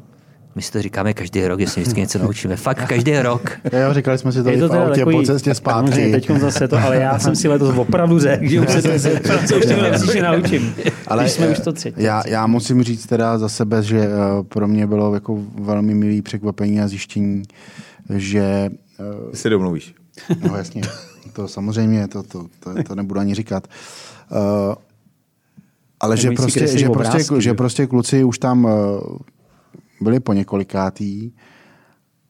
My si to říkáme každý rok, že se vždycky něco naučíme. Fakt každý rok. Jo, říkali jsme si to Je to v autě takový, po cestě zpátky. Teď zase to, ale já jsem si letos opravdu řekl, že už se to francouzštinu nepříště naučím. Ale Když jsme už to třetí. Já, já musím říct teda za sebe, že pro mě bylo jako velmi milý překvapení a zjištění, že eh, Ty se domluvíš. No jasně, to samozřejmě, to, to, to, to nebudu ani říkat. Uh, ale že prostě, že, obrázky, prostě, že? že prostě kluci už tam uh, byli po několikátý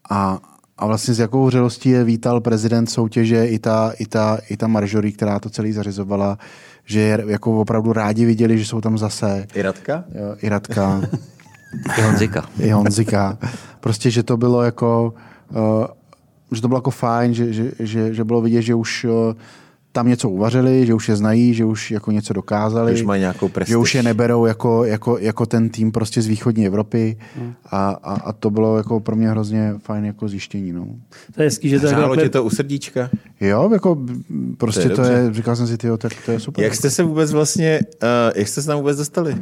a, a vlastně s jakou vřelostí je vítal prezident soutěže i ta, i ta, i ta Marjorie, která to celý zařizovala, že je jako opravdu rádi viděli, že jsou tam zase I Radka? jo, i Radka, I Honzika. i Honzika. Prostě, že to bylo jako, uh, že to bylo jako fajn, že, že, že, že bylo vidět, že už uh, tam něco uvařili, že už je znají, že už jako něco dokázali. Že už mají nějakou prestiž. Že už je neberou jako, jako, jako ten tým prostě z východní Evropy a, a, a, to bylo jako pro mě hrozně fajn jako zjištění. No. To je hezký, že to Hřálo takhle... tě to u srdíčka? Jo, jako prostě To je to je říkal jsem si, tyjo, tak to je super. Jak jste se vůbec vlastně, uh, jak jste se tam vůbec dostali?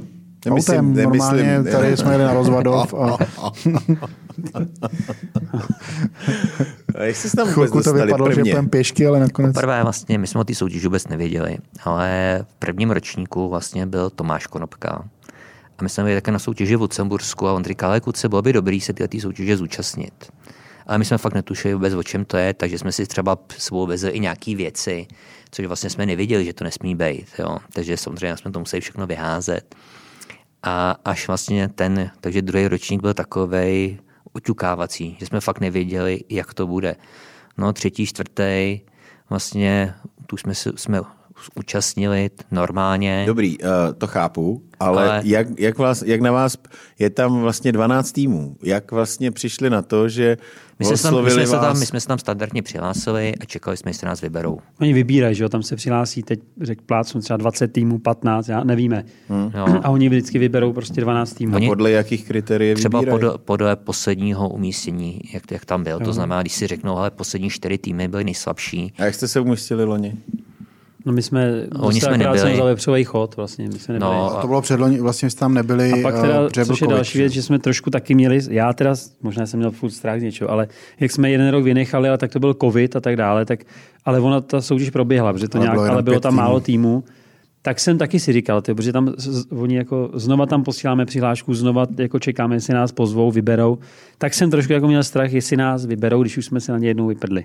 Autem, normálně, tady jsme jeli na Rozvadov a A jak jste se tam vůbec chvilku to vypadalo, že prvně? půjdeme pěšky, ale nakonec... Prvé vlastně, my jsme o té soutěži vůbec nevěděli, ale v prvním ročníku vlastně byl Tomáš Konopka. A my jsme byli také na soutěži v Lucembursku a on říkal, ale kluci, bylo by dobrý se této soutěže zúčastnit. Ale my jsme fakt netušili vůbec, o čem to je, takže jsme si třeba svou vezli i nějaké věci, což vlastně jsme nevěděli, že to nesmí být. Jo. Takže samozřejmě jsme to museli všechno vyházet. A až vlastně ten, takže druhý ročník byl takovej oťukávací, že jsme fakt nevěděli, jak to bude. No třetí, čtvrtý, vlastně tu jsme jsme účastnili normálně. Dobrý, uh, to chápu, ale, ale... Jak, jak, vás, jak na vás, je tam vlastně 12 týmů, jak vlastně přišli na to, že My jsme, se tam, my, jsme se vás... tam, my jsme se tam standardně přihlásili a čekali jsme, jestli nás vyberou. Oni vybírají, že jo, tam se přihlásí teď, řek plácnu, třeba 20 týmů, 15, já nevíme. Hmm. Jo. A oni vždycky vyberou prostě 12 týmů. Oni- Podle jakých kritérií Třeba vybírají? podle, podle posledního umístění, jak, jak tam byl. To znamená, když si řeknou, ale poslední čtyři týmy byly nejslabší, A jak jste se umístili loni? No my jsme, Oni jsme nebyli. jsem za vepřový chod, vlastně, my jsme nebyli. No, A to bylo předloni, vlastně jste tam nebyli. A pak teda, eh, protože byl což je další věc, že jsme trošku taky měli, já teda, možná jsem měl furt strach z něčeho, ale jak jsme jeden rok vynechali, ale tak to byl covid a tak dále, tak, ale ona ta soutěž proběhla, protože to Ale nějak, bylo ale bylo tam málo týmů. Tak jsem taky si říkal, ty, protože tam oni jako, znova tam posíláme přihlášku, znova jako čekáme, jestli nás pozvou, vyberou. Tak jsem trošku jako měl strach, jestli nás vyberou, když už jsme se na ně jednou vyprdli.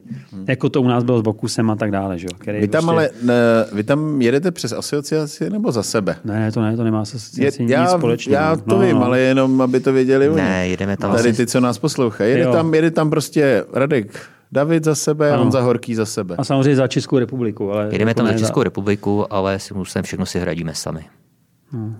Jako to u nás bylo s Bokusem a tak dále. Že? který Hmm. Vy tam prostě- ale, ne, vy tam jedete přes asociaci nebo za sebe? Ne, to ne, to nemá se Je, asi nic já, společného. já to vím, ale jenom, aby to věděli oni. Ne, jedeme tam Tady ty, co nás poslouchají. Jede Jo. tam, jede tam prostě Radek David za sebe, Ano. on za Horký za sebe. A samozřejmě za Českou republiku. Ale jedeme jako tam za Českou republiku, ale si musíme všechno si hradíme sami.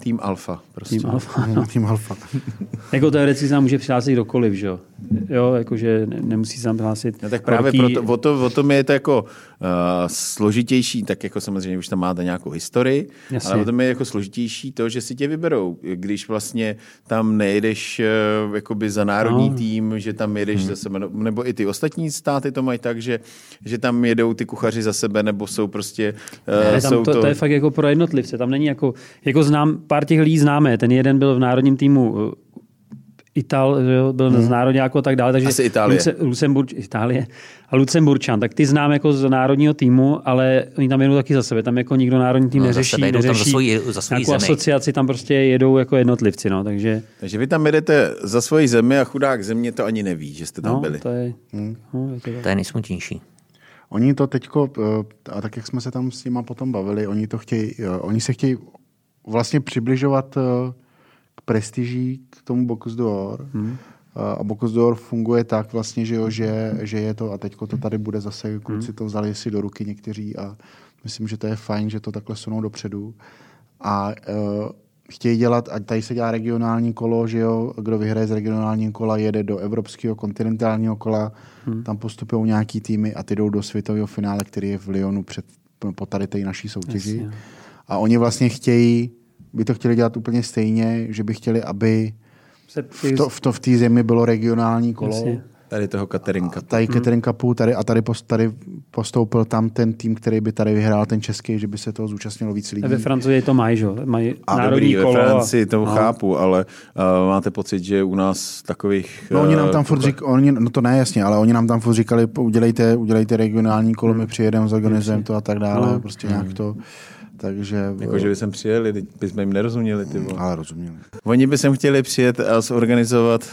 Tým Alfa. Prostě. Tým Alfa. No, Tým Alfa. Jako teoreticky se nám může přihlásit kdokoliv, že jo? Jo, jakože ne, nemusí se tam přihlásit. No tak právě horký- proto, o, to, o tom je to jako uh, složitější, tak jako samozřejmě už tam máte nějakou historii, Jasně. ale o tom je jako složitější to, že si tě vyberou, když vlastně tam nejedeš uh, jakoby za národní No. tým, že tam jedeš hmm. za sebe, no, nebo i ty ostatní státy to mají tak, že, že tam jedou ty kuchaři za sebe, nebo jsou prostě uh, Ne, tam jsou to, to, to, je fakt jako pro jednotlivce. Tam není jako, jako znám, pár těch lidí známe. Ten jeden byl v národním týmu uh, Ital, že jo, byl hmm. z národňáku a tak dále. Takže Asi Itálie. Luce, Lucemburč, Itálie a Lucemburčan, tak ty znám jako z národního týmu, ale oni tam jedou taky za sebe. Tam jako nikdo národní tým No, za neřeší. sebe, jedou tam za neřeší svoji- za svoji zemi. asociaci, tam prostě jedou jako jednotlivci. No, takže Takže vy tam jedete za svoji zemi a chudák země to ani neví, že jste tam no, byli. to je, no, je to tak. To je nejsmutnější. Oni to teďko, eh, a tak jak jsme se tam s nima potom bavili, oni to chtějí, eh, oni se chtějí vlastně přibližovat eh, k prestiží, k tomu Bocuse d'Or. Hmm. A Bocuse d'Or funguje tak vlastně, že, jo, že, že je to, a teďko to tady bude zase, kluci to vzali si do ruky někteří a myslím, že to je fajn, že to takhle sunou dopředu. A uh, chtějí dělat, ať tady se dělá regionální kolo, že jo, kdo vyhraje z regionálního kola, jede do evropského kontinentálního kola, hmm. tam postupují nějaký týmy a ty jdou do světového finále, který je v Lyonu před, po tady té naší soutěži. Jasně. A oni vlastně chtějí, by to chtěli dělat úplně stejně, že by chtěli, aby v, to, v, to, v té zemi bylo regionální kolo. Jasně. Tady toho Katerinka. Tady Catering Cupu tady, a tady, post, tady postoupil tam ten tým, který by tady vyhrál ten český, že by se toho zúčastnilo víc lidí. ve Francii to mají, že? Mají A národní dobrý, kolo. ve a- Francii to no. chápu, ale uh, máte pocit, že u nás takových... No, oni nám eh, tam furt říkali, oni, no to ne jasně, ale oni nám tam furt říkali, udělejte, udělejte regionální kolo, my přijedeme, zorganizujeme to a tak dále, No. prostě nějak to. Takže, Jako, že by sem přijeli, teď bychom jim nerozuměli, ty vole. ale rozuměli. Oni by sem chtěli přijet a zorganizovat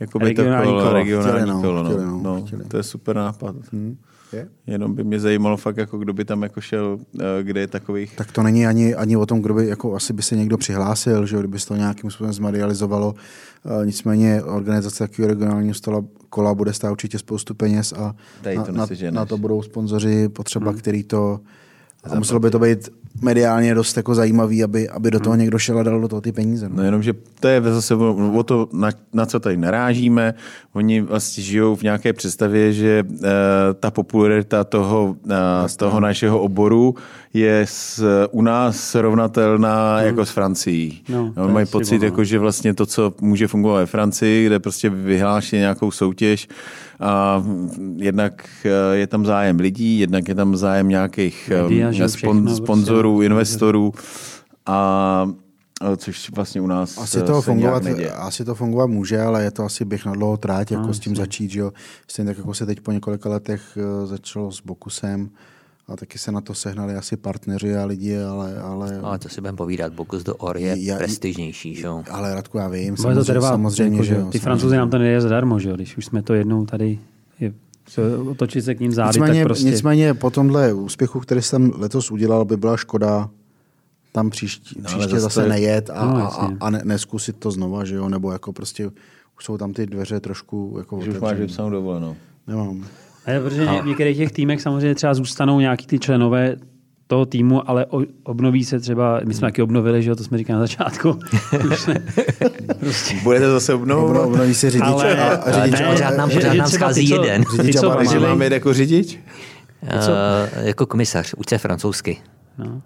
jako by to Regionální kolo, kolo. regionální Chtěli, no, kolo. No. chtěli, no, No, chtěli. to je super nápad. Hm, je? Jenom by mě zajímalo fakt, jako kdo by tam jako šel, eh, kde je takových... Tak to není ani, ani o tom, kdo by, jako asi by se někdo přihlásil, že kdyby se to nějakým způsobem zmedializovalo. E, nicméně organizace takového regionálního stola kola bude stát určitě spoustu peněz a Tady na, to na, neseženeš. na, to budou sponzoři potřeba, hmm. který to a muselo by to být mediálně dost jako zajímavý, aby, aby do toho někdo šel a dal do toho ty peníze. No. No jenom, že to je zase o, o to, na, na co tady narážíme. Oni vlastně žijou v nějaké představě, že uh, ta popularita toho, uh, toho našeho oboru je s, u nás srovnatelná hmm. jako s Francií. No, no, mají pocit, jako, že vlastně to, co může fungovat ve Francii, kde prostě vyhláší nějakou soutěž, jednak eh, je tam zájem lidí, jednak je tam zájem nějakých eh, jo, spon, všechno, sponzorů, prostě. investorů a a což vlastně u nás Asi eh, to, fungovat, asi to fungovat může, ale je to asi běh na dlouhou tráť, jako No, s tím začít. Že jo. Stejně tak, jako se teď po několika letech eh, začalo s Bokusem a taky se na to sehnali asi partneři a lidi, ale, ale, Ale to si budeme povídat, Bokus do Or je Já- prestižnější, že jo? ale Radku, já vím, Bude to samozřejmě, trvat. samozřejmě, jako, že jo. Ty francouzi nám to nejde zadarmo, že jo? Když už jsme to jednou tady je, se- otočit se k ním zády, Nicméně, tak prostě... nicméně po tomhle úspěchu, který jsem letos udělal, by byla škoda tam příští, No, příště zase je- nejet a, No, a, a ne, neskusit to znova, že jo, nebo jako prostě už jsou tam ty dveře trošku jako Že už máš vypsanou dovolenou. Nemám. Ne, protože v některých těch týmech samozřejmě třeba zůstanou nějaký ty členové toho týmu, ale obnoví se třeba, my jsme taky obnovili, že jo, to jsme říkali na začátku. Prostě. Budete zase obnovovat? Obno, obnoví se řidič Ale- a, a řidič. ne, a- pořád nám- pořád nám schází ty, co- jeden. ty, Řidič a vařili, mám jít jako řidič? Uh, jako komisař, uč se francouzsky. no.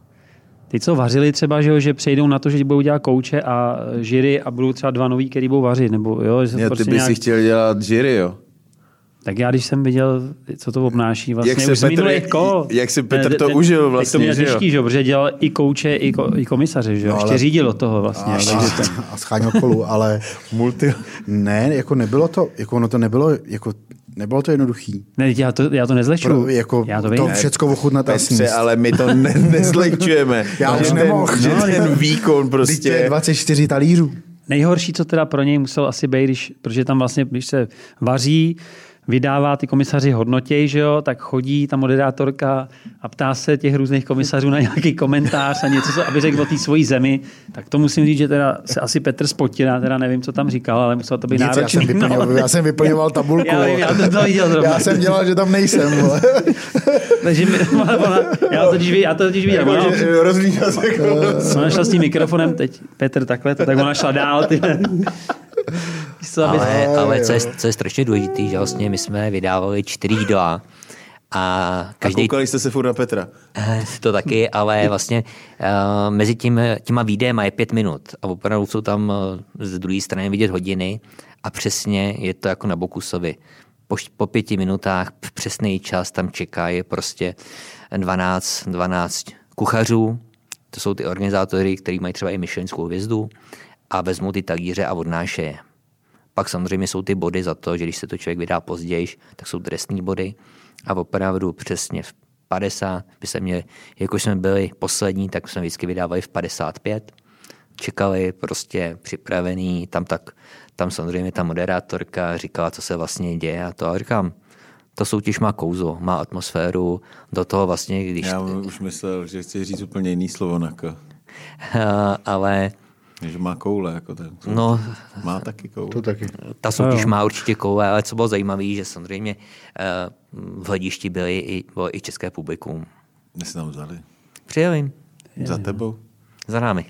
Ty, co vařili třeba, že, jo, že přejdou na to, že budou dělat kouče a žiry a budou třeba dva noví, který budou vařit, nebo jo, že se Já, ty prostě bys nějak... si chtěl dělat jury, jo? Tak já, když jsem viděl, co to obnáší vlastně Jak se už Petr- minulých kol. jak si Petr to ten- užil vlastně, to měl těžký, že jo, protože dělal i kouče, i, ko, i komisaře, že jo, No, ještě ale- řídil od toho vlastně. a, takže to- a, a scháněl kolu, ale Multi. ne, jako nebylo to, jako ono to nebylo, jako nebylo to jednoduchý. Ne, já to, já to nezleču. Pro, jako já to to, vím. všecko ochutnat a sníst. ale my to ne, nezlehčujeme. Já už ten- nemohl. Že No, ten výkon to prostě... 24 talířů. Nejhorší, co teda pro něj musel asi být, když, protože tam vlastně, když se vaří, vydává ty komisaři hodnotěj, že jo, tak chodí ta moderátorka a ptá se těch různých komisařů na nějaký komentář a něco, co, aby řekl o té svojí zemi. Tak to musím říct, že teda se asi Petr spotil, já teda nevím, co tam říkal, ale muselo to být Nic, já, náročný. jsem vyplňoval, já jsem vyplňoval tabulku. Já vím, já to- to viděl zrovna. já jsem dělal, že tam nejsem. vole. Takže ona, ona, já to totiž, já to totiž viděl. Ona, Že rozlížel se jako... ona šla s tím mikrofonem, teď Petr takhle, to, tak ona šla dál. Ty. Aby- Ale, ale co, je, co je strašně důležité, že vlastně my jsme vydávali čtyři jídla a A každý koukali jste se furt na Petra. Eh, to taky, ale vlastně uh, mezi tím, těma výdejema je pět minut a opravdu jsou tam uh, z druhé strany vidět hodiny a přesně je to jako na Bokusovi. Po, po pěti minutách přesný čas tam čeká je prostě 12, 12 kuchařů, to jsou ty organizátory, kteří mají třeba i myšlenskou hvězdu a vezmou ty talíře a odnáše je. Pak samozřejmě jsou ty body za to, že když se to člověk vydá později, tak jsou trestní body a opravdu přesně v 50 by se měli, jakož jsme byli poslední, tak jsme vždycky vydávali v 55. Čekali prostě připravený, tam tak, tam samozřejmě ta moderátorka říkala, co se vlastně děje a to. A říkám, to soutěž má kouzlo, má atmosféru, do toho vlastně, když... Já už myslel, že chci říct úplně jiný slovo, jako, ale že má koule. Jako ten. no, Má taky koule. To taky. Ta soutěž má určitě koule, ale co bylo zajímavé, že samozřejmě eh, v hledišti byly i, bylo i české publikum. Mě si tam vzali. Přijeli Za tebou? za námi.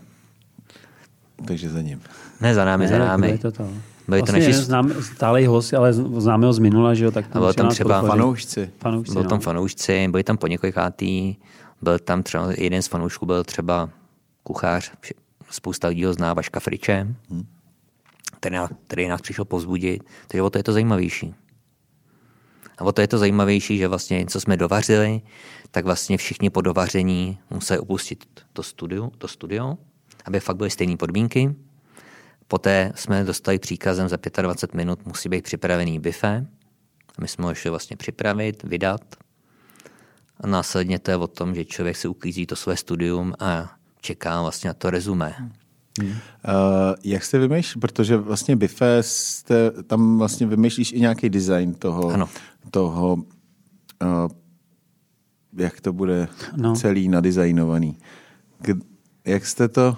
Takže za ním. Ne za námi, za Ne, námi. Byli to to. Byli to vlastně naši- znám, stálej host, ale známe ho z minula, že jo, tak tam musí nás třeba podpořit. Fanoušci. Fanoušci, Byl no. tam fanoušci, byli tam po několikátý, byl tam třeba, jeden z fanoušků byl třeba kuchař, spousta lidí ho zná, Vaška Friče, který, nás, který nás přišel povzbudit, takže o to je to zajímavější. A o to je to zajímavější, že vlastně co jsme dovařili, tak vlastně všichni po dovaření museli opustit to studio, to studio aby fakt byly stejné podmínky. Poté jsme dostali příkazem za 25 minut musí být připravený bife. My jsme ho šli vlastně připravit, vydat. A následně to je o tom, že člověk si uklízí to své studium a čeká vlastně na to rezumé. Hmm. Uh, jak jste vymýšlel, protože vlastně Bife jste, tam vlastně vymýšlíš i nějaký design toho, Ano. toho uh, jak to bude No. celý nadizajnovaný. K, jak jste to,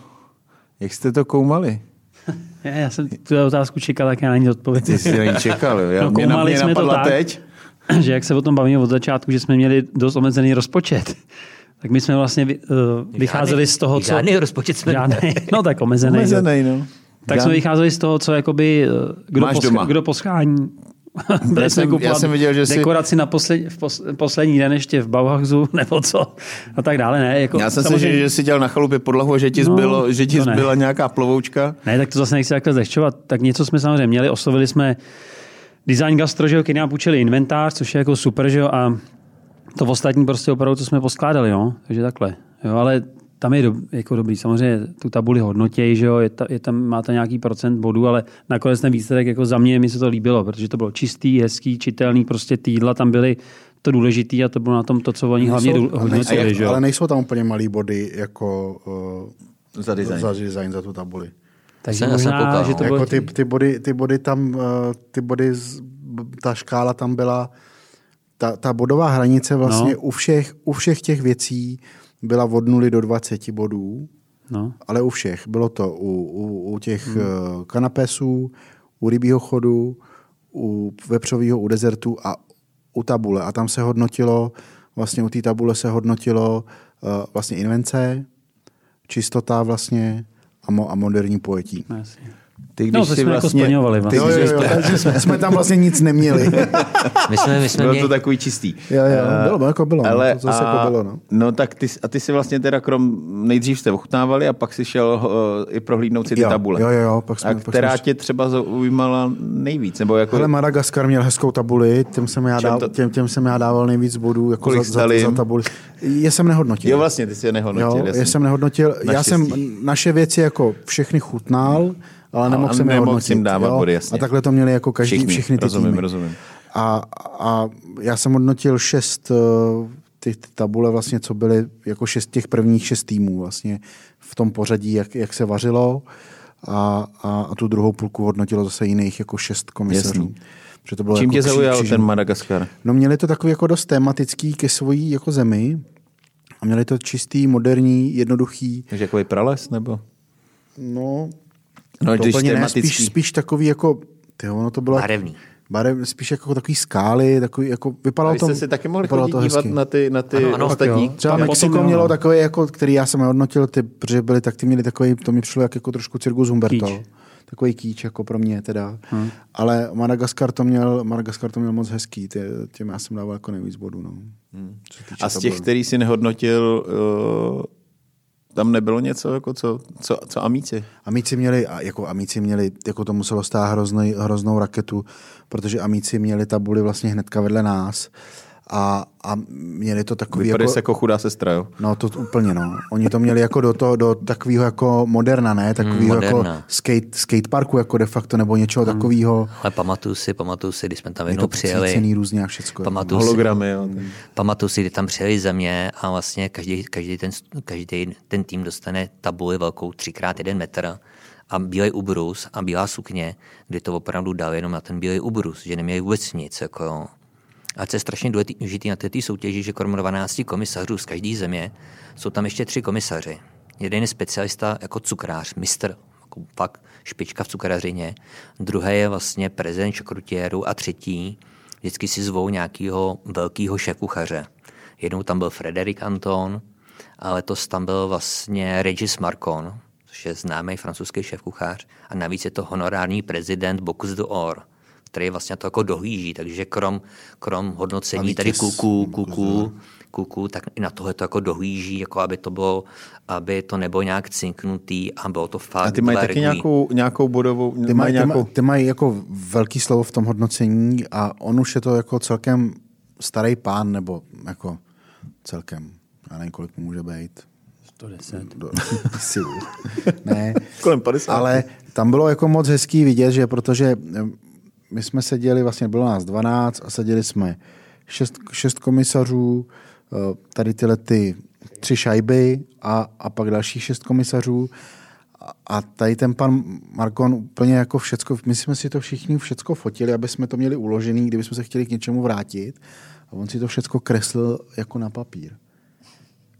jak jste to koumali? Já, já jsem tu otázku čekal, tak já na ní odpověď. Ty jsi na ní čekal, jo? Já, No, mě, na, koumali mě jsme to napadla tak. teď. že jak se o tom bavíme od začátku, že jsme měli dost omezený rozpočet, tak my jsme vlastně eh, vycházeli z toho, co... Žádný rozpočet jsme Žádný, no tak omezený. Omezený, no. Tak jsme vycházeli z toho, co jakoby, eh, kdo, Máš doma. kdo poschání. Jsme jsem- já jsem viděl, že jsi- dekoraci na posled, v pos, poslední den ještě v Bauhausu nebo co a tak dále. Ne, jako, Já jsem si samozřejmě- že, že jsi dělal na chalupě podlahu a že ti, No, zbylo, že ti to ne. zbyla nějaká plovoučka. Ne, tak to zase nechci takhle zlehčovat. Tak něco jsme samozřejmě měli, oslovili jsme design gastro, že jo, který nám půjčili inventář, což je jako super, že jo, a to ostatní prostě opravdu, co jsme poskládali, jo, takže takhle. Jo, ale tam je do, jako dobrý, samozřejmě tu tabuli hodnotěj, že jo, je, ta, je tam, máte nějaký procent bodů, ale nakonec ten výsledek jako za mě mi se to líbilo, protože to bylo čistý, hezký, čitelný, prostě ty jídla tam byly to důležitý a to bylo na tom to, co oni hlavně hodnotili, jo. ale nejsou tam úplně malý body jako uh, Za design. za design, za tu tabuli. Takže možná, že to no. bylo... Jako ty, ty, body, ty body tam, uh, ty body, z, ta škála tam byla, ta, ta bodová hranice vlastně No. u, všech, u všech těch věcí byla od 0 do 20 bodů, No. ale u všech. Bylo to u, u, u těch hmm. kanapesů, u rybího chodu, u vepřového, u dezertu a u tabule. A tam se hodnotilo, vlastně u té tabule se hodnotilo uh, vlastně invence, čistota vlastně a, mo, a moderní pojetí. Jasně. Ty, když No, to jsi jsme jako splňovali vlastně. Ty, Jo, jo, jo, jsi- takže jsme, jsme tam vlastně nic neměli. My jsme, my jsme Bylo měli, to takový čistý. Jo, jo, Eh, bylo, jako bylo, no, Ale, to zase a, jako bylo, no. no tak ty, a ty si vlastně teda krom, nejdřív jste ochutnávali a pak si šel uh, i prohlídnout si ty Jo, tabule. jo, jo, jo, pak jsme- a pak která jsme- tě třeba zaujímala nejvíc? Nebo jako, Ale Madagaskar měl hezkou tabuli, těm jsem já, dál, to- těm, těm jsem já dával nejvíc bodů jako Kolik za, za, stali za jim? tabuli. Je jsem nehodnotil. jo, vlastně, ty si je nehodnotil. Jo, jsem nehodnotil. Já jsem naše věci jako všechny chutnal, ale nemohl a jsem nemohl hodnotit. jim dávat jo? body, jasně. A takhle to měli jako každý, Všichni, všechny ty rozumím, týmy. rozumím. A, a já jsem hodnotil šest eh, ty, ty tabule, vlastně, co byly jako šest těch prvních šest týmů vlastně v tom pořadí, jak, jak se vařilo a, a, a tu druhou půlku hodnotilo zase jiných jako šest komisařů. Jasný. Že to bylo Čím jako tě zaujal křížem. ten Madagaskar? No měli to takový jako dost tematický ke svojí jako zemi a měli to čistý, moderní, jednoduchý. Takže jako prales, nebo? No, No, to když úplně ne, tematický. spíš, spíš takový jako, tyjo, ono to bylo Barevný. Barev, spíš jako takový skály, takový jako, vypadalo vy to, jste si taky mohli vypadalo chodit to dívat hezky. na ty, na ty Ano, ano, ostatní? jo. Třeba Mexiko potom, mělo jo. takový, jako, který já jsem hodnotil, ty, protože byly, tak ty měli takový, to mi přišlo jak jako trošku Circus Humberto. Kýč. Takový kýč jako pro mě teda. Hmm. Ale Madagaskar to měl, Madagaskar to měl moc hezký, tě, těm já jsem dával jako nejvíc bodů. No. Hmm. A z těch, který si nehodnotil, uh, tam nebylo něco, jako co, co, co amíci? Amíci měli, jako amíci měli, jako to muselo stát hrozný, hroznou raketu, protože amíci měli tabuli vlastně hnedka vedle nás a, a měli to takový Vypadáš jako... jako chudá sestra, jo? No to úplně, no. Oni to měli jako do, to, do takového jako moderna, ne? Takového Mm, jako skate, skateparku jako de facto, nebo něčeho takového. ale pamatuju si, pamatuju si, když jsme tam Je jednou přijeli. různě a všecko. Pamatuju si, Hologramy, jo. Pamatuju si, kdy tam přijeli ze mě a vlastně každý, každý, ten, každý ten tým dostane tabuli velkou třikrát jeden metr a bílej ubrus a bílá sukně, kdy to opravdu dal jenom na ten bílej ubrus, že neměli vůbec nic. Jako, jo. A co je strašně důležité na této soutěži, že krom 12 komisařů z každé země jsou tam ještě tři komisaři. Jeden je specialista jako cukrář, mistr, jako fakt špička v cukrařině. Druhý je vlastně prezident šokrutěru a třetí vždycky si zvou nějakého velkého šéfkuchaře. Jednou tam byl Frederik Anton, a letos tam byl vlastně Regis Marcon, což je známý francouzský šéfkuchař. A navíc je to honorární prezident Bocuse d'Or, který vlastně to jako dohlíží, takže krom, krom hodnocení vítěz tady kuků, Bocuse kuků, kuků, tak i na tohle to jako dohlíží, jako aby to bylo, aby to nebylo nějak cinknutý a bylo to fakt A ty mají taky nějakou, nějakou bodovou... Ty mají, ty, nějakou... mají, ty mají jako velký slovo v tom hodnocení a on už je to jako celkem starý pán, nebo jako celkem, já nevím, kolik mu může být. 110. Do, ne, Kolem 50. ale tam bylo jako moc hezký vidět, že protože my jsme seděli, vlastně bylo nás 12 a seděli jsme šest, šest komisařů, eh, tady tyhle ty tři šajby a, a pak dalších šest komisařů a tady ten pan Markon úplně jako všecko, my jsme si to všichni všecko fotili, aby jsme to měli uložený, kdyby jsme se chtěli k něčemu vrátit. A on si to všecko kreslil jako na papír.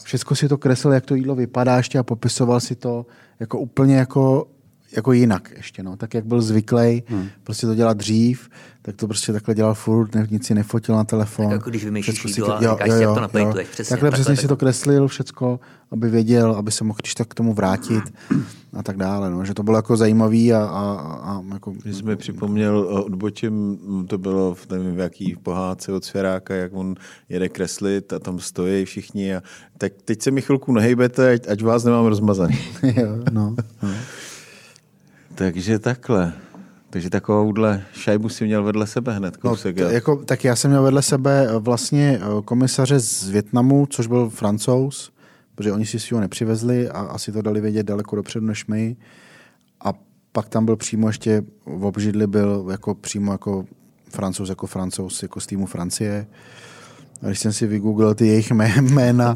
Všecko si to kreslil, jak to jídlo vypadá ještě a popisoval si to jako úplně jako jako jinak ještě, no. Tak jak byl zvyklý hmm. prostě to dělat dřív, tak to prostě takhle dělal furt, ne, nic si nefotil na telefon. Tak jako když vymýšlíš jídlo a jo, jo, jo, to naplejtuješ. Přesně, takhle, přesně si to kreslil všecko, aby věděl, aby se mohl když tak k tomu vrátit a tak dále. No. Že to bylo jako zajímavý a, a, a jako... Když jsme připomněl eh, odbočím, to bylo v nevím, v jaký pohádce od Svěráka, jak on jede kreslit a tam stojí všichni a tak teď se mi chvilku nehejbete, ať, ať vás nemám rozmazaný. jo, no, no. Takže takhle. Takže takovouhle šajbu si měl vedle sebe hned. Kousek, no, jako, tak já jsem měl vedle sebe eh, vlastně eh, komisaře z Větnamu, což byl francouz, protože oni si svého nepřivezli a asi to dali vědět daleko dopředu než my. A pak tam byl přímo ještě v obžidli byl jako přímo jako francouz, jako francouz, jako z týmu Francie. A když jsem si vygooglil ty jejich jména,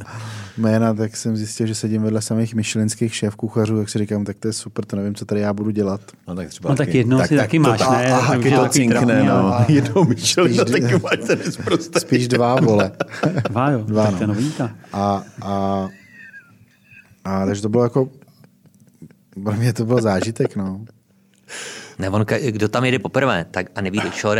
jména, tak jsem zjistil, že sedím vedle samých myšelinských šéf kuchařů, tak si říkám, tak to je super, to nevím, co tady já budu dělat. No tak třeba no, tak jednou tak, si tak, taky máš, to, ne? A, taky to cinkne, no. Jednou myšelina, taky máš ten Spíš dva, vole. Dva, jo, dva, tak no. to. A, a, a, takže to bylo jako, pro mě to byl zážitek, no. Ne, on, kdo tam jede poprvé tak a neví, do čeho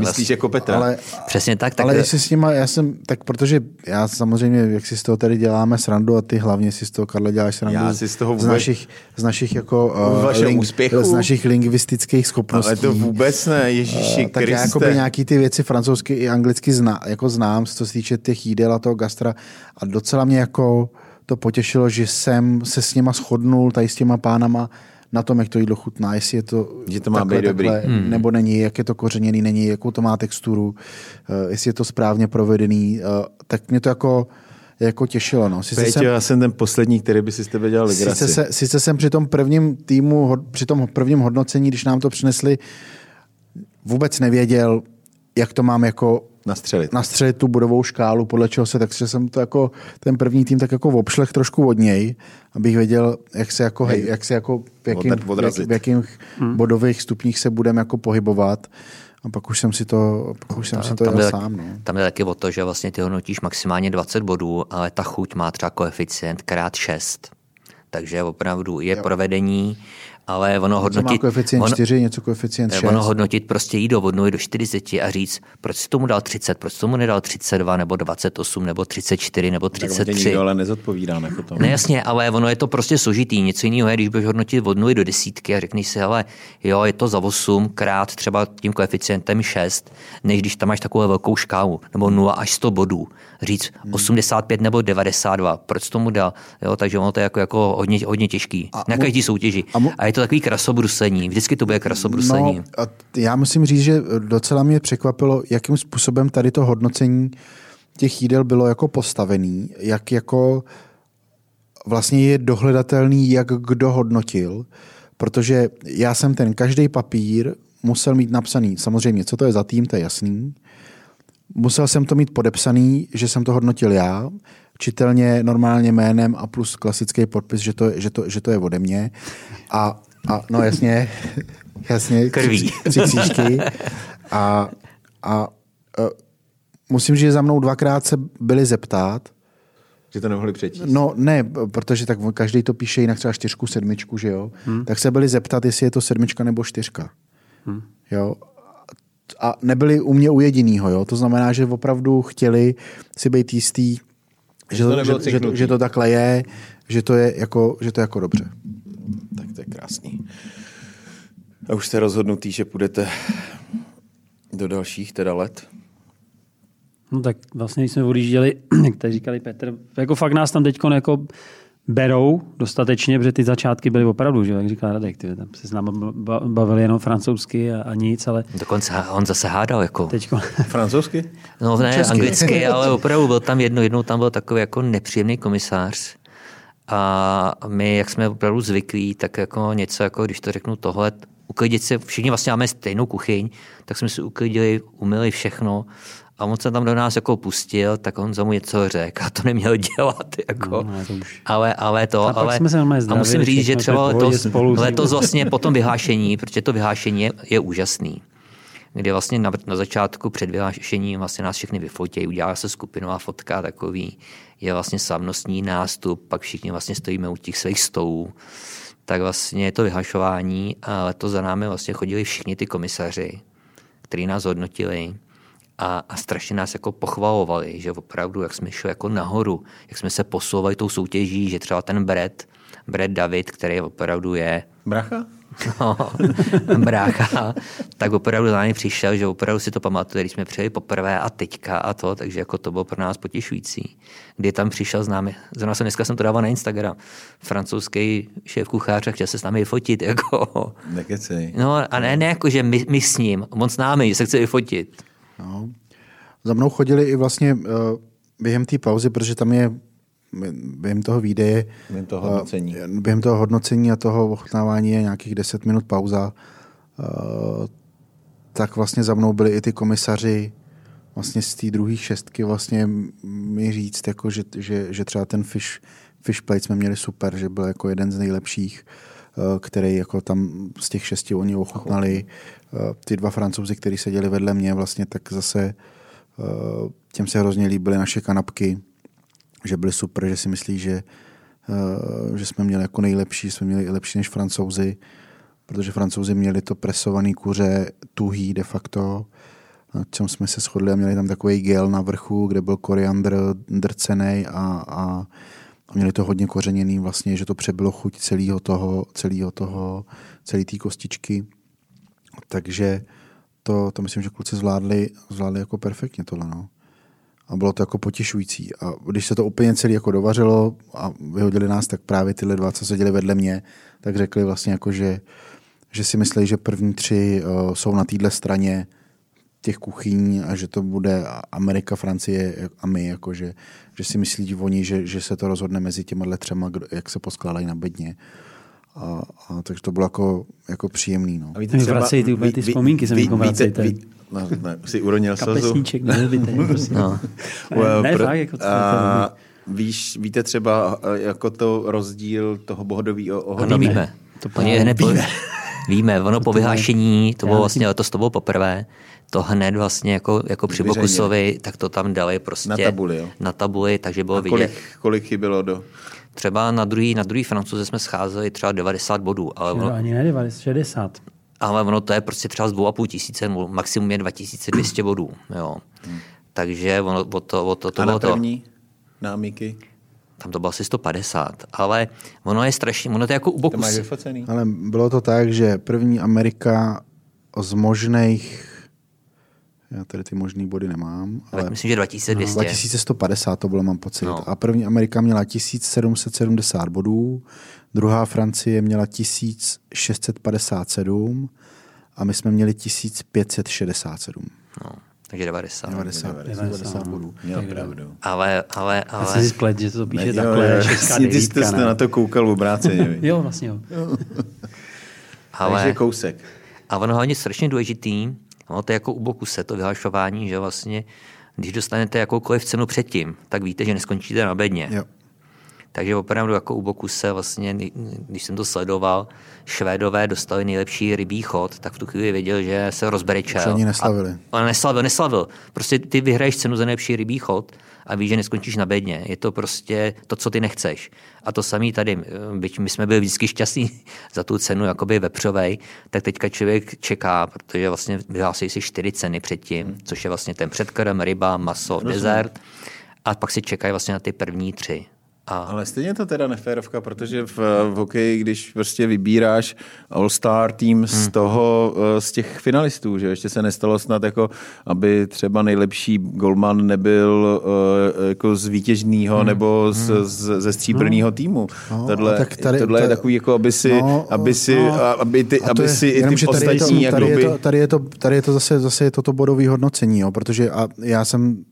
jde, tak Myslíš vlastně, jako Petra? Ale, Přesně tak. tak ale jestli s nima, já jsem, tak protože já samozřejmě, jak si z toho tady děláme srandu a ty hlavně si z toho, Karle, děláš srandu já si z, toho vůbec, z našich, z našich jako uh, ling, úspěchu. z našich lingvistických schopností. Ale to vůbec ne, Ježíši uh, Tak já jako nějaký ty věci francouzsky i anglicky zna, jako znám, co se týče těch jídel a toho gastra a docela mě jako to potěšilo, že jsem se s nima shodnul tady s těma pánama, na tom, jak to jídlo chutná, jestli je to, že to má takhle, být dobrý. Takhle, hmm. nebo není, jak je to kořeněný, není, jakou to má texturu, uh, jestli je to správně provedený, uh, tak mě to jako jako těšilo. No. Sice jsem, já jsem ten poslední, který by si s tebe dělal sice, se, sice jsem při tom prvním týmu, při tom prvním hodnocení, když nám to přinesli, vůbec nevěděl, jak to mám jako nastřelit. nastřelit tu bodovou škálu, podle čeho se, takže jsem to jako ten první tým tak jako obšlech trošku od něj, abych věděl, jak se jako, hej, jak se jako v, jakým, jak, v jakých hmm. bodových stupních se budeme jako pohybovat. A pak už jsem si to, pak už jsem tam, si to tam jel sám. No. Tam je taky o to, že vlastně ty hodnotíš maximálně 20 bodů, ale ta chuť má třeba koeficient krát 6. Takže opravdu je jo. provedení ale ono hodnotit... Má koeficient ono, 4, něco koeficient 6. Ono hodnotit prostě jít do vodnou do 40 a říct, proč si tomu dal 30, proč tomu nedal 32, nebo 28, nebo 34, nebo 33. Tak nikdo ale nezodpovídá jako to. Ne, jasně, ale ono je to prostě složitý. Něco jiného je, když budeš hodnotit vodnou do desítky a řekneš si, ale jo, je to za 8 krát třeba tím koeficientem 6, než když tam máš takovou velkou škálu, nebo 0 až 100 bodů. Říct hmm. 85 nebo 92, proč tomu dal? Jo, takže ono to je jako, jako hodně, hodně těžký. A na každý soutěži. A, mu, a je to takový krasobrusení. Vždycky to bude krasobrusení. No, a já musím říct, že docela mě překvapilo, jakým způsobem tady to hodnocení těch jídel bylo jako postavený, jak jako vlastně je dohledatelný, jak kdo hodnotil, protože já jsem ten každý papír musel mít napsaný, samozřejmě, co to je za tým, to je jasný. Musel jsem to mít podepsaný, že jsem to hodnotil já, čitelně normálně jménem a plus klasický podpis, že to, že to, že to je ode mě. A a, no jasně, jasně. Krví. Tři, křížky. A, a, a musím říct, že za mnou dvakrát se byli zeptat, že to nemohli přečíst. No ne, protože tak každý to píše jinak třeba čtyřku, sedmičku, že jo. Hmm. Tak se byli zeptat, jestli je to sedmička nebo čtyřka. Hmm. Jo. A nebyli u mě u jedinýho, jo. To znamená, že opravdu chtěli si být jistý, že to, že, že, to, že to takhle je, že to je jako, že to je jako dobře. Tak to je krásný. A už jste rozhodnutý, že půjdete do dalších teda let? No tak vlastně, když jsme odjížděli, jak tady říkali Petr, jako fakt nás tam teď jako berou dostatečně, protože ty začátky byly opravdu, že jak říká Radek, ty tam se s námi bavili jenom francouzsky a, a nic, ale... Dokonce on zase hádal jako... Teďko... Francouzsky? No ne, Česky. anglicky, ale opravdu byl tam jedno, jednou tam byl takový jako nepříjemný komisář, a my, jak jsme opravdu zvyklí, tak jako něco, jako když to řeknu tohle, uklidit se, všichni vlastně máme stejnou kuchyň, tak jsme si uklidili, umyli všechno A on se tam do nás jako pustil, tak on za mu něco řekl a to neměl dělat. Jako. No, ale to už- ale, ale to, A ale jsme se normálně a musím zdravili, říct, že třeba letos, letos vlastně po tom vyhlášení, protože to vyhlášení je, je úžasný, kdy vlastně na, na začátku před vyhlášením vlastně nás všechny vyfotí, udělá se skupinová fotka takový, je vlastně slavnostní nástup, pak všichni vlastně stojíme u těch svých stolů, tak vlastně je to vyhlašování a letos za námi vlastně chodili všichni ty komisaři, kteří nás hodnotili a, a strašně nás jako pochvalovali, že opravdu, jak jsme šli jako nahoru, jak jsme se posouvali tou soutěží, že třeba ten Brad, Brad David, který opravdu je Bracha? no, brácha, tak opravdu za námi přišel, že opravdu si to pamatuje, když jsme přijeli poprvé a teďka a to, takže jako to bylo pro nás potěšující. Kdy tam přišel s námi, zrovna jsem dneska jsem to dával na Instagram, francouzský šéf kuchář a chtěl se s námi vyfotit, jako. Nekecej. No a ne, ne jako, že my, my s ním, on s námi, že se chce vyfotit. No. Za mnou chodili i vlastně uh, během té pauzy, protože tam je během toho výdeje, Během toho hodnocení. uh, během toho hodnocení a toho ochutnávání je nějakých 10 minut pauza, uh, tak vlastně za mnou byli i ty komisaři vlastně z té druhé šestky vlastně mi říct, jako, že, že, že třeba ten fish, fish plate jsme měli super, že byl jako jeden z nejlepších, eh, který jako tam z těch šesti oni ochutnali. Eh, Ty dva francouzi, kteří seděli vedle mě, vlastně tak zase eh, těm se hrozně líbily naše kanapky, že byly super, že si myslí, že, eh, že jsme měli jako nejlepší, jsme měli i lepší než francouzi, protože francouzi měli to presovaný kuře tuhý de facto, na čem jsme se shodli a měli tam takový gel na vrchu, kde byl koriandr drcený a, a, a měli to hodně kořeněný vlastně, že to přebylo chuť celého toho, celého toho, celé té kostičky. Takže to, to myslím, že kluci zvládli, zvládli jako perfektně tohle, no. A bylo to jako potěšující. A když se to úplně celé jako dovařilo a vyhodili nás, tak právě tyhle dva, co seděli vedle mě, tak řekli vlastně jako, že, že si myslí, že první tři uh, jsou na téhle straně těch kuchyní a že to bude Amerika, Francie a my, jako že, že si myslí oni, že, že se to rozhodne mezi těma třema, jak se poskládají na bedně. A, a, takže to bylo jako, jako příjemný. No. A víte, Mi vracejí ty úplně ty vzpomínky, se mi jako vracejte. víte, ví, no, ne, si uronil slzu. Kapesníček, prosím. No. Ne, ne, Pro- fakt, jako to, a, to, víš, víte třeba eh, jako to rozdíl toho bohodového Ano, ohodnocení? víme. To Oni hned po, víme, ono po vyhlášení, to bylo vlastně letos to bylo poprvé, to hned vlastně jako, jako při. Bokusovi, tak to tam dali prostě Na tabuli, jo? na tabuli, takže bylo A vidět. kolik, kolik chybělo do... Třeba na druhý, na druhý francouze jsme scházeli třeba 90 bodů, ale No, ono, ani ne 90, 60. ale ono to je prostě třeba z 2,5 tisíce, maximum je 2200 bodů. Jo. Takže ono, o to, o to, to A bylo na to. první námíky? Tam to bylo asi 150, ale ono je strašně, ono to je jako u To vyfocený? Ale bylo to tak, že první Amerika z možných, já tady ty možný body nemám, ale Myslím, že 2200. 2150 to bylo, mám pocit. No. A první Amerika měla 1770 bodů, druhá Francie měla 1657 a my jsme měli 1567. No, takže 90. 90, 90 bodů. Měl pravdu. Ale, ale, Já ale... jsem si splet, že to píše Ne, takhle, jo, šestka Ty jste na to koukal obráceně. vy. Jo, vlastně jo. ale Takže kousek. A ono hlavně strašně důležitý, ono to je jako u Bokuse, to vyhlašování, že vlastně, když dostanete jakoukoliv cenu předtím, tak víte, že neskončíte na bedně. Jo. Takže opravdu jako u Bokuse, vlastně, když jsem to sledoval, Švédové dostali nejlepší rybí chod, tak v tu chvíli věděl, že se rozbrečel. Už ani neslavili. A, ale neslavil, neslavil. Prostě ty vyhraješ cenu za nejlepší rybí chod a víš, že neskončíš na bedně. Je to prostě to, co ty nechceš. A to samé tady, byť my jsme byli vždycky šťastní za tu cenu jakoby vepřovej, tak teďka člověk čeká, protože vlastně vyhlásí si čtyři ceny předtím, což je vlastně ten předkrm, ryba, maso, dezert. A pak si čekají vlastně na ty první tři. A Ale stejně je to teda neférovka, protože v, v hokeji, když prostě vybíráš All-Star tým z toho, eh, z těch finalistů, že ještě se nestalo snad jako, aby třeba nejlepší golman nebyl eh, jako z vítěžného nebo z, z, ze stříbrného týmu. No, tohle, a tak tady- tohle je to- takový, jako aby si, No, aby si, no, aby, ty, aby je- si i ty tady je to- ostatní, jak tady, je to, tady, je to, tady je to zase, zase je to, to bodové hodnocení, jo, protože a já jsem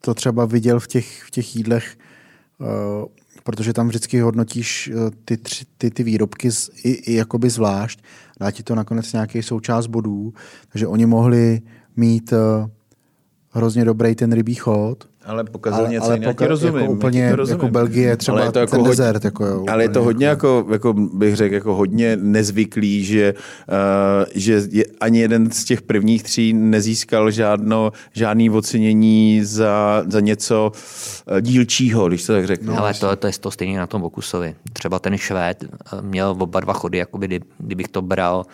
to třeba viděl v těch, v těch jídlech, protože tam vždycky hodnotíš uh, ty, tři, ty, ty výrobky z, i, i jakoby zvlášť, dá ti to nakonec nějaký součást bodů, takže oni mohli mít uh, hrozně dobrý ten rybí chod. Ale pokazil Ale- něco ale jiného, poka- rozumím. jako úplně- to rozumím. jako Belgie třeba Ale je to jako ten hodně- desert, jako jo, ale je to hodně jako, jako bych řekl, jako hodně nezvyklý, že, uh, že je, ani jeden z těch prvních tří nezískal žádno, žádný ocenění za, za něco uh, dílčího, když to tak řeknu. No, ale to, to je to stejně na tom Bokusovi. Třeba ten Švéd eh, měl oba dva chody, jakoby, kdy, kdybych to bral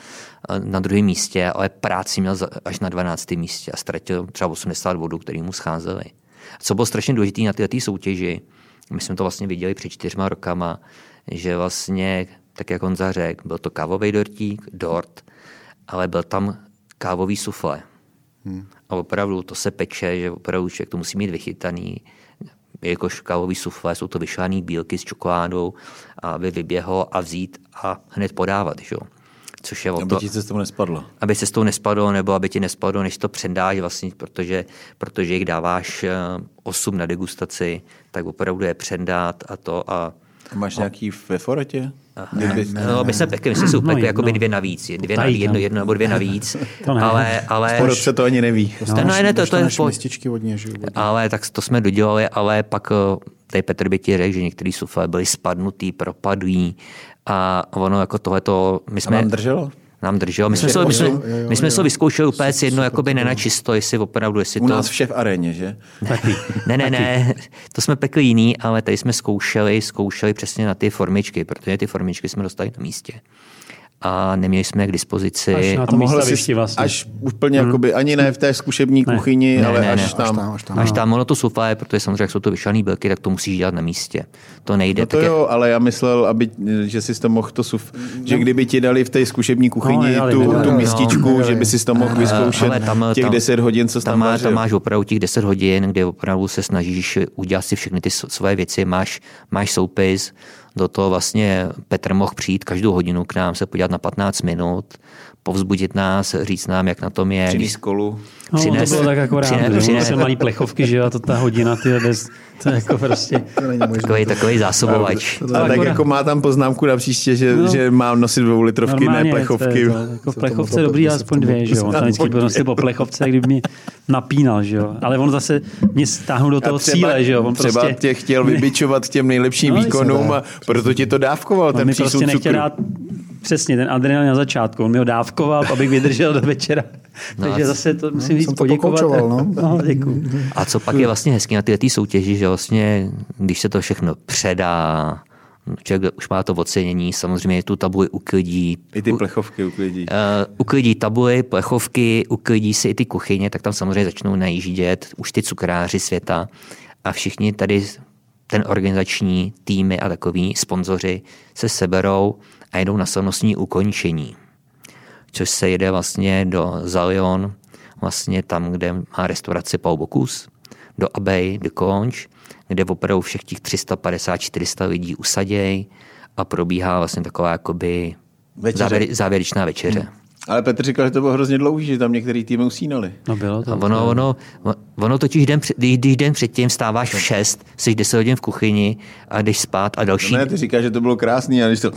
na druhém místě, ale práci měl až na 12. místě a ztratil třeba 80 bodů, který mu scházely. Co bylo strašně důležité na této soutěži, my jsme to vlastně viděli před čtyřma rokama, že vlastně, tak jak Honza řekl, byl to kávový dortík, dort, ale byl tam kávový sufle. Hmm. A opravdu to se peče, že opravdu člověk to musí mít vychytaný, jakož kávový sufle, jsou to vyšlané bílky s čokoládou, aby vyběhl a vzít a hned podávat. Že? Což je o Aby to, ti se z toho nespadlo. aby se s tou nespadlo, nebo aby ti nespadlo, než to předáš vlastně, protože, protože jich dáváš eh, 8 na degustaci, tak opravdu je předat a to a A máš nějaký ve foretě? ne, no, my jsme pekli, my jsme si upekli No, jakoby dvě navíc, dvě Tady, navíc, jedno, no. jedno nebo dvě navíc, To ne. ale, ale, Porod se to ani neví. no, no, ne, to, to je Dostaneš po, mističky od něj, že jo, od něj. ale tak to jsme dodělali, ale pak eh, tady Petr by ti řekl, že některý sufle byly spadnutý, propadlý a ono jako tohleto, my A jsme... vám drželo? Nám drželo. My jsme, se, my jsme, my jsme se to vyzkoušeli úplně jedno, jakoby ne na čisto, jestli opravdu, jestli U to... nás vše v aréně, že? Ne, ne, ne, to jsme pekli jiný, ale tady jsme zkoušeli, zkoušeli přesně na ty formičky, protože ty formičky jsme dostali na místě. A neměli jsme je k dispozici. Až na A tom mohl výstavišti jsi vlastně. až úplně jakoby, ani ne v té zkušební Ne. kuchyni, Ne, ale ne, až ne. Až tam. tam, až tam. Až tam ono to suflé, protože samozřejmě, jak jsou to vyšlené bylky, tak to musíš dělat na místě. To nejde. No to tak jo, ale já myslel, aby, že jsi to mohl to suf, že kdyby ti dali v té zkušební kuchyni nedali, tu, nedali. tu No, místičku, že by si to mohl vyzkoušet ale tam- těch tam- 10 hodin, co tam, tam, má, tam máš opravdu těch 10 hodin, kde opravdu se snažíš udělat si všechny ty svoje věci, máš, máš soupis, do toho vlastně Petr mohl přijít každou hodinu k nám se podívat na 15 minut, povzbudit nás, říct nám, jak na tom je. Přinést kolu. No, Přines- to bylo tak jako rád, přines- že přines- jsem malý plechovky, že jo, a to ta hodina, ty bez, to je jako prostě, To není možné. Takový, takový zásobovač. Ale tak akorát- jako má tam poznámku na příště, že, No. že mám nosit dvou litrovky, ne plechovky. To je, to, jako plechovce mohl- dobrý, alespoň to- dvě, že jo, on tam vždycky byl nosil po plechovce, kdyby mě napínal, že jo, ale on zase mě stáhnul do toho A třeba, cíle, že jo, on třeba prostě, tě chtěl vybičovat těm nejlepším No, výkonům a proto ti to dávkoval, on ten přísun prostě nechtěl cukru. Přesně ten adrenalin na začátku, on mi ho dávkoval, abych vydržel do večera. No Takže zase to musím říct jsem to poděkovat. pokoučoval, no. no děkuju. A co pak je vlastně hezký na této soutěži, že vlastně, když se to všechno předá, člověk už má to ocenění, samozřejmě tu tabuli uklidí, I ty plechovky uklidí. Uh, uklidí tabuly, plechovky, uklidí si i ty kuchyně, tak tam samozřejmě začnou najíždět už ty cukráři světa a všichni tady ten organizační týmy a takový sponzoři se seberou a jedou na slavnostní ukončení. Což se jede vlastně do Zalion, vlastně tam, kde má restauraci Paul Bocuse, do Abej, do Konč, kde opravdu všech těch 350-400 lidí usadějí a probíhá vlastně taková jakoby Večeře. závěr, závěrečná večeře. Ale Petr říkal, že to bylo hrozně dlouhý, že tam některý týmy usínali. No bylo to. A ono, ono, ono totiž den, když, když den předtím stáváš v 6, jsi 10 hodin v kuchyni a jdeš spát a další, No ne, ty říkáš, že to bylo krásný, a když to...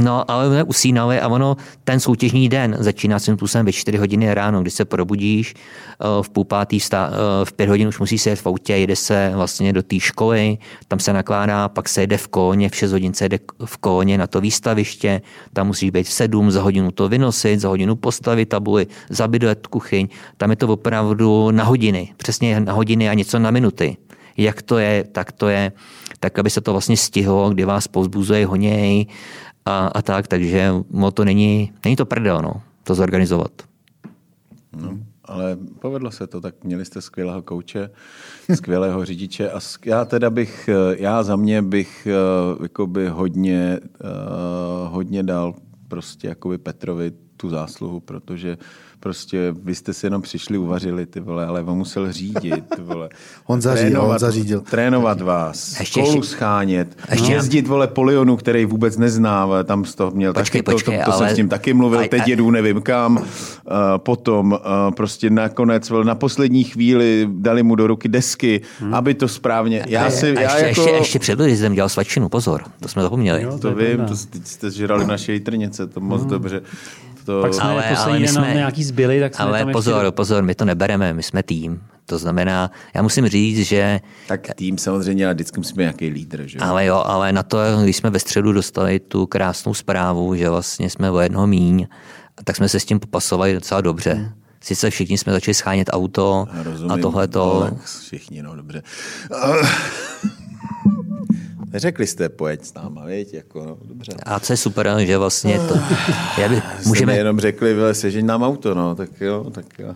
No, ale jsme usínali a ono, ten soutěžní den začíná svým způsobem ve 4 hodiny ráno, kdy se probudíš, eh, v půl pátý, vstá, eh, v pět hodin už musí se jet v autě, jede se vlastně do té školy, tam se nakládá, pak se jede v kóně, v 6 hodin se jede v kóně na to výstaviště, tam musíš být v 7, za hodinu to vynosit, za hodinu postavit tabuli, zabydlet kuchyň, tam je to opravdu na hodiny, přesně na hodiny a něco na minuty. Jak to je, tak to je, tak aby se to vlastně stihlo, kdy vás povzbuzuje honěj, a, a tak, takže no, to není, není to prdel, no, to zorganizovat. No, ale povedlo se to, tak měli jste skvělého kouče, skvělého řidiče a já teda bych, já za mě bych eh, jakoby hodně, eh, hodně dal prostě jakoby Petrovi tu zásluhu, protože prostě vy jste si jenom přišli, uvařili ty vole, ale on musel řídit, ty vole. On zařídil, on zařídil. Trénovat vás, Ještě- školu ještě- schánět, ještě- jezdit, vole, po Lyonu, který vůbec nezná, tam z toho měl Počkej, taky, počkej, to, to, to ale- jsem s ním taky mluvil, a- teď a- jedu nevím kam, uh, potom uh, prostě nakonec vole, na poslední chvíli dali mu do ruky desky, hmm. aby to správně, já si, a já ještě, jako... ještě, ještě před jsem dělal svačinu, pozor, to jsme zapomněli. Jo, To je vím, to, teď jste žrali naše jitrnice, to moc dobře. To... Pak jsme Ale- ale, poslední ale my jsme... nějaký zbyli, tak jsme Ale tam pozor, ještě... pozor, my to nebereme, my jsme tým. To znamená, já musím říct, že Tak tým samozřejmě, ale vždycky musíme nějaký lídr, že jo? ale jo, ale na to, když jsme ve středu dostali tu krásnou zprávu, že vlastně jsme o jednoho míň, tak jsme se s tím popasovali docela dobře. Sice všichni jsme začali schánět auto rozumím, a tohle to. ale Všichni, no dobře. Neřekli jste, pojď s náma, viď? Jako, no, dobře. A co je super, že vlastně to, já by, Můžeme... jenom řekli, vyle, sežeň nám auto, no, tak jo, tak jo.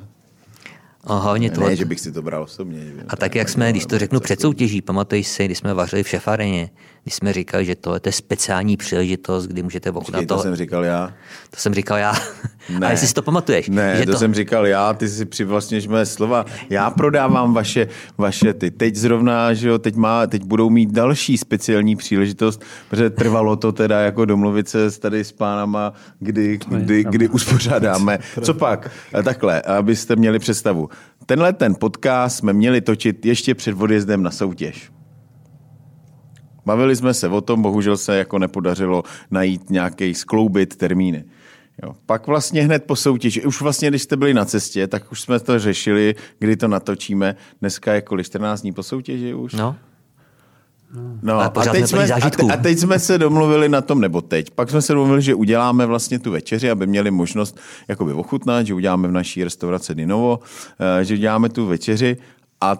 A hlavně to, Ne, že bych si to bral osobně. že. A tak, jak jsme, když to řeknu před soutěží, pamatuješ si, když jsme vařili v šefareně, když jsme říkali, že to je speciální příležitost, kdy můžete ochutnat to. to jsem říkal já. To jsem říkal já. Ne. A jestli si to pamatuješ. Ne, že to, to jsem říkal já, ty si přivlastněš moje slova. Já prodávám vaše, vaše ty. Teď zrovna, že jo, teď, má, teď budou mít další speciální příležitost, protože trvalo to teda jako domluvit se s tady s pánama, kdy, kdy, pravda. kdy uspořádáme. Co pak? A Takhle, abyste měli představu. Tenhle ten podcast jsme měli točit ještě před odjezdem na soutěž. Bavili jsme se o tom, bohužel se jako nepodařilo najít nějaký skloubit termíny. Jo. Pak vlastně hned po soutěži, už vlastně, když jste byli na cestě, tak už jsme to řešili, kdy to natočíme. Dneska je kolik 14 dní po soutěži už? No, No, Ale a, pořád teď jsme a, te, a teď jsme se domluvili na tom, nebo teď, pak jsme se domluvili, že uděláme vlastně tu večeři, aby měli možnost jakoby ochutnat, že uděláme v naší restauraci Dinovo, eh, že uděláme tu večeři. A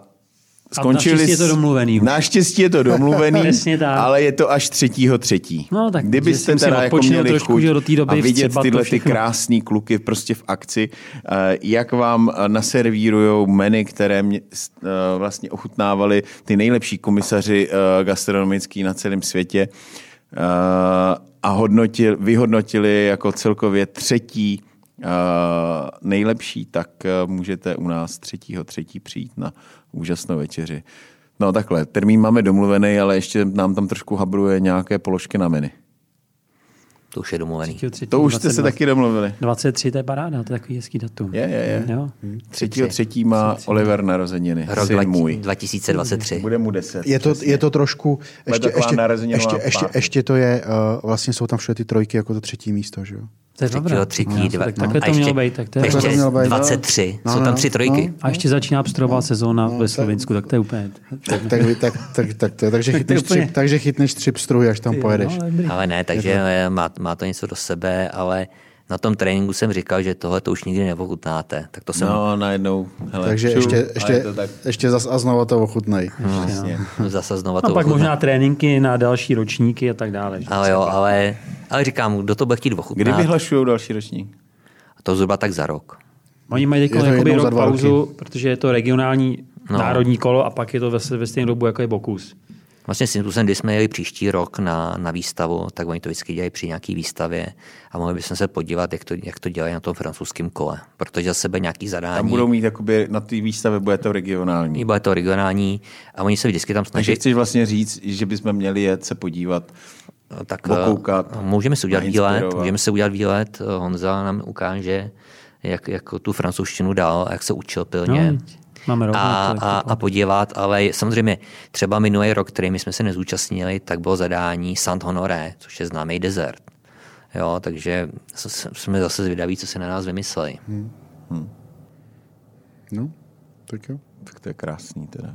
skončili... naštěstí je to domluvený. Naštěstí je to domluvený, ale je to až třetího třetí. No, tak Kdybyste teda jako měli trošku, chuť do té doby a vidět tyhle ty krásný kluky prostě v akci, eh, jak vám eh, naservírujou menu, které mě, eh, vlastně ochutnávali ty nejlepší komisaři gastronomický na celém světě a hodnotil, vyhodnotili jako celkově třetí nejlepší, tak můžete u nás třetího třetí přijít na úžasnou večeři. No takhle, termín máme domluvený, ale ještě nám tam trošku habruje nějaké položky na menu. to už je domluvený. To už jste se taky domluvili. 23, to je paráda, to je takový hezký datum. Je, je, je. Jo. Třetího třetí má Oliver narozeniny. Rok Syn 20- můj. 2023. Bude mu deset. Je to, přesně. je to trošku, ještě, ještě, ještě, ještě, ještě to je, uh, vlastně jsou tam všude ty trojky jako to třetí místo, že jo? To je Třetího, dobré. třetí, No, dva, tak takhle a to ještě, mělo být. Tak to je ještě Takhle to mělo být, no. 23. No, Jsou no, tam no. tři trojky. A ještě začíná pstrová sezóna ve Slovensku, tak to je úplně... Tak, tak, tak, tak, tak, takže, Tak to je chytneš tři, takže chytneš tři pstruhy, až tam pojedeš. No, ale ne, takže má, má to něco do sebe, ale na tom tréninku jsem říkal, že tohle to už nikdy neochutnáte. Tak to jsem No, najednou. Hele, Takže čum, ještě, a je ještě, to tak. ještě zas a znova to ochutnej. Přesně. zase znova A to pak ochutnám. možná tréninky na další ročníky a tak dále. že? Ale jo, ale, ale říkám, kdo to bude chtít ochutnat, Kdy vyhlašují další ročník? to zhruba tak za rok. Oni mají Je za rok pauzu, protože je to regionální No. národní kolo a pak je to ve, ve stejnou dobu jako je Bokus. Vlastně s tím, když jsme jeli příští rok na, na výstavu, tak oni to vždycky dělají při nějaký výstavě a mohli bychom se podívat, jak to, jak to dělají na tom francouzském kole, protože za sebe nějaký zadání. Tam budou mít, jakoby, na té výstavě bude to regionální. Bude to regionální a oni se vždycky tam Takže snaží. chceš vlastně říct, že bychom měli jet se podívat. tak okoukat, eh, můžeme si udělat výlet, můžeme si udělat výlet, eh, Honza nám ukáže, jak, jak tu francouzštinu dal, jak se učil pilně. No, máme rok a, a, a podívat, ale samozřejmě třeba minulý rok, který my jsme se nezúčastnili, tak bylo zadání Saint Honoré, což je známý desert. Jo, takže jsme zase zvědaví, co se na nás vymysleli. No, tak jo. Tak to je krásný teda.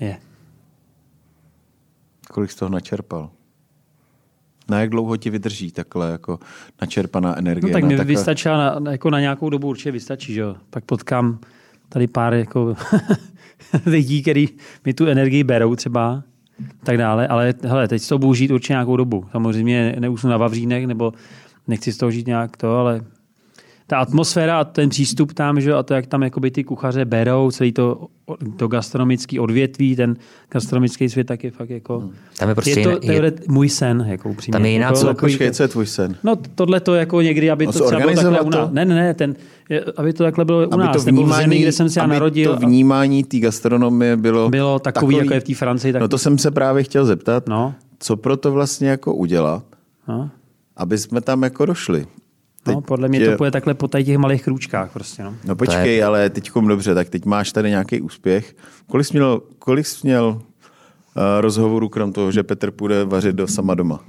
Je. Kolik z toho načerpal? Na jak dlouho ti vydrží takhle jako načerpaná energie? No tak na mi takhle... vystačila na, na- jako na nějakou dobu určitě vystačí, že jo. Pak potkám tady pár jako lidí, kteří mi tu energii berou třeba tak dále, ale hele, teď toho budu žít určitě nějakou dobu. Samozřejmě neusnu na Vavřínech, nebo nechci z toho žít nějak to, ale ta atmosféra a ten přístup tam, že a to, jak tam jakoby ty kuchaře berou, celý to, to gastronomický odvětví, ten gastronomický svět, tak je fakt jako... Tam je prostě je to, to je, můj sen, jako upřímně. Tam je jiná jako, co- takový Počkej, to- co je tvůj sen? No tohle to jako někdy, aby No, to třeba bylo takhle u nás. Ne, ne, ne, ten, je- aby to takhle bylo u Aby nás. to nebo v vnímání, zemi, kde jsem se já aby narodil. to vnímání té gastronomie bylo, Bylo takový, jako je v té Francii, tak- No to jsem se právě chtěl zeptat, No. co pro to vlastně jako udělat, no, aby jsme tam jako došli. No, podle mě je- to půjde takhle po tady těch malých krůčkách prostě. No. No počkej, je... ale teďkom dobře, tak teď máš tady nějaký úspěch. Kolik jsi měl, kolik jsi měl uh, rozhovorů krom toho, že Petr půjde vařit do sama doma?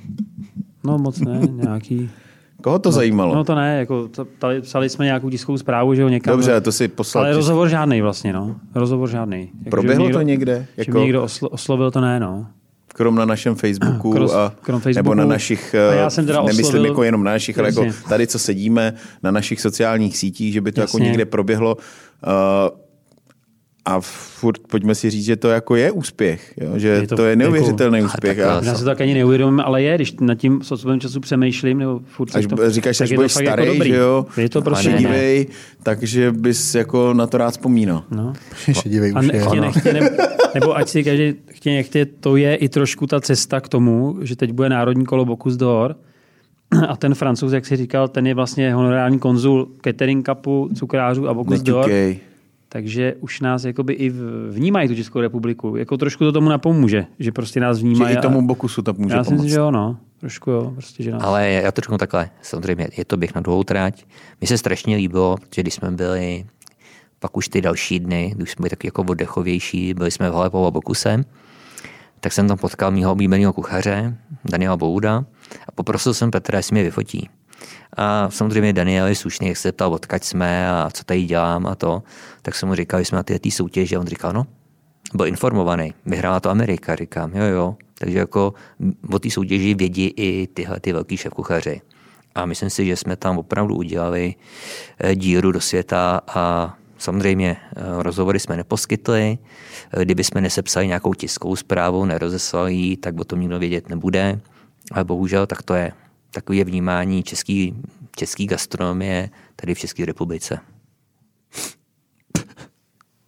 no moc ne, nějaký Koho to zajímalo? No to ne, jako to, ptali, psali jsme nějakou tiskovou zprávu, že ho někam... Dobře, to si poslal. Ale rozhovor žádný vlastně, no. Rozhovor žádný. Jako, Proběhlo že to někde? Jako... Jako- Že mě někdo oslo, oslovil, to ne, no. Krom na našem Facebooku, Krom- a, krom Facebooku. nebo na našich, A já jsem teda nemyslím oslovil- jako jenom na našich, ale jako Jasně. tady, co sedíme, na našich sociálních sítích, že by to jako Jasně. někde proběhlo. Uh, a furt pojďme si říct, že to jako je úspěch, jo? že Je to to, je jako- neuvěřitelný A úspěch. tak, A, Já si to tak ani neuvědomím, ale je, když nad tím s odstupem času přemýšlím, nebo furt až si to, říkáš, tak až je to budeš jako starý, dobrý. že jo, Je to prostě šedivej, takže bys jako na to rád vzpomínal. No. Šedivej A už je. nechtě, nechtě, ne, nebo ať si každý chtě, nechtě, to je i trošku ta cesta k tomu, že teď bude národní kolo Bokus d'Or a ten francouz, jak si říkal, ten je vlastně honorární konzul catering cupu, cukrářů a Bokus d'Or. Takže už nás jakoby i vnímají tu Českou republiku. Jako trošku to tomu napomůže, že prostě nás Že vnímají. i tomu Bokusu to může já si myslím, že jo, no. Trošku jo, prostě, že nás... Ale já to řeknu takhle, samozřejmě je to běh na dlouhou trať. Mně se strašně líbilo, že když jsme byli pak už ty další dny, když jsme byli taky jako oddechovější, byli jsme v Halepo a Bokuse, tak jsem tam potkal mýho oblíbeného kuchaře, Daniela Bouda, a poprosil jsem Petra, jestli mě vyfotí. A samozřejmě Daniel je slušný, jak se ptal, odkaď jsme a co tady dělám a to, tak jsem mu říkal, že jsme na ty soutěže a on říkal, no, byl informovaný, vyhrála to Amerika, říkám, jo, jo. Takže jako o té soutěži vědí i tyhle ty velký šéfkuchaři. A myslím si, že jsme tam opravdu udělali eh, díru do světa a samozřejmě eh, rozhovory jsme neposkytli. Eh, Kdyby jsme nesepsali nějakou tiskovou zprávu, nerozeslali ji, tak o tom nikdo vědět nebude. Ale bohužel tak to je. Takové je vnímání český, český gastronomie tady v České republice.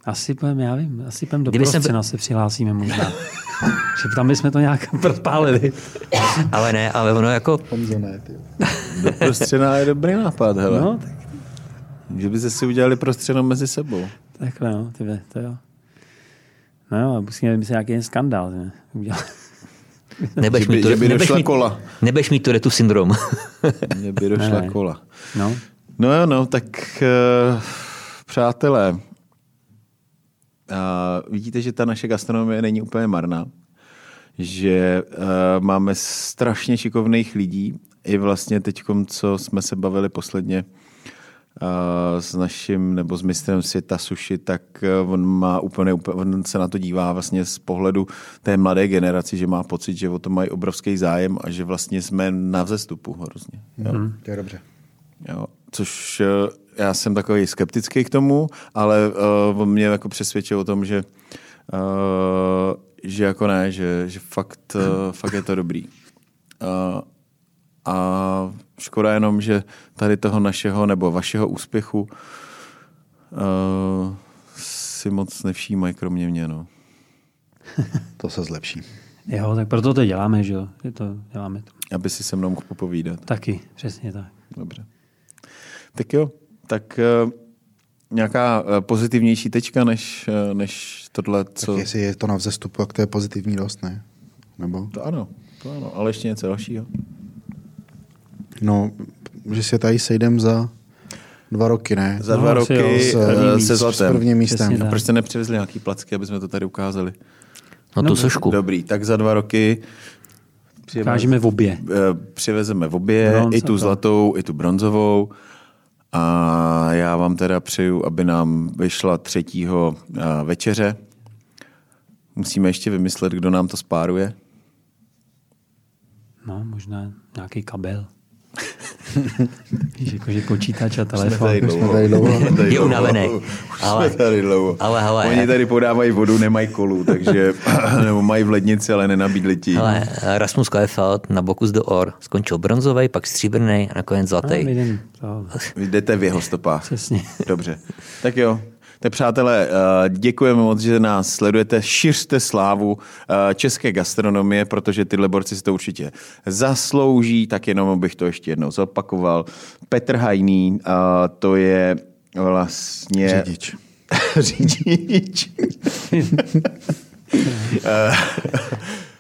Asi půjdem, já vím, asi půjdem do Kdyby jsem- se přihlásíme možná. že tam bychom to nějak propálili. Ale ne, ale ono jako Honzo, ne, ty. Do je dobrý nápad, hele. No, tak, Že byste si udělali prostřeno mezi sebou. takhle, no, ty ve, to jo. No musíme vymyslet nějaký skandál. Ne? Udělat. nebudeš Že by- mít, tu, že by nebudeš došla mít, kola. nebudeš mít tu syndrom. Mně by došla Ne. kola. No, No jo, no, tak uh, přátelé, uh, vidíte, že ta naše gastronomie není úplně marná, že uh, máme strašně šikovných lidí, i vlastně teď, co jsme se bavili posledně uh, s naším nebo s mistrem světa suši, tak uh, on má úplně, úplně, on se na to dívá vlastně z pohledu té mladé generaci, že má pocit, že o to mají obrovský zájem a že vlastně jsme na vzestupu hrozně. Jo. To je dobře. Jo, což eh, já jsem takový skeptický k tomu, ale uh, on mě jako přesvědčil o tom, že, uh, že jako ne, že, že fakt, uh, fakt je to dobrý. Uh, a škoda jenom, že tady toho našeho nebo vašeho úspěchu uh, si moc nevšímají kromě mě. No. To se zlepší. jo, tak proto to děláme, že jo. Je to, děláme to. Aby si se mnou mohl popovídat. Taky, přesně tak. Dobře. Tak jo, tak uh, nějaká uh, pozitivnější tečka než, uh, než tohle, Co? co... Tak jestli je to na vzestupu, tak to je pozitivní dost, ne? Nebo? To ano, to ano, ale ještě něco dalšího. No, že se tady sejdem za dva roky, ne? Za No, dva asi roky jo, s, prvním míst- se s zlatem. prvním místem. Přesně A proč jste nepřivezli nějaký placky, aby jsme to tady ukázali? No tu sošku. Dobrý, tak za dva roky přijeme- Kážeme v obě. eh, přivezeme v obě, Bronz i tu to. zlatou, i tu bronzovou. A já vám teda přeju, aby nám vyšla třetího eh, večeře. Musíme ještě vymyslet, kdo nám to spáruje. No, možná nějaký kabel. Víš, jako, že počítač a Jsme telefon. tady dlouho. tady dlouho. Jsme tady Je dlouho. unavený. Už Ale- jsme tady dlouho. ale hele. Oni tady podávají vodu, nemají kolu, takže nebo mají v lednici, ale nenabídli ti. Ale Rasmus Kleefeld na Bokus do Or skončil bronzový, pak stříbrný a nakonec No, zlatý. Vy jdete v jeho stopách. přesně. Dobře. Tak jo. Tak přátelé, eh, děkujeme moc, že nás sledujete. Šiřte slávu eh, české gastronomie, protože tyhle borci si to určitě zaslouží. Tak jenom abych to ještě jednou zopakoval. Petr Hajný, eh, to je vlastně... Řidič. Řidič.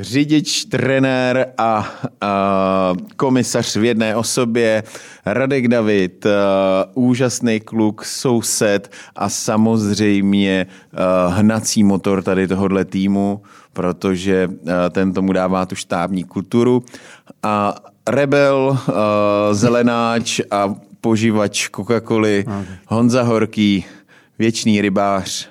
Řidič, trenér a, a komisař v jedné osobě, Radek David, a, úžasný kluk, soused a samozřejmě a, hnací motor tady tohohle týmu, protože a, ten tomu dává tu štábní kulturu. A rebel, a, zelenáč a poživač Coca-Coly, Honza Horký, věčný rybář,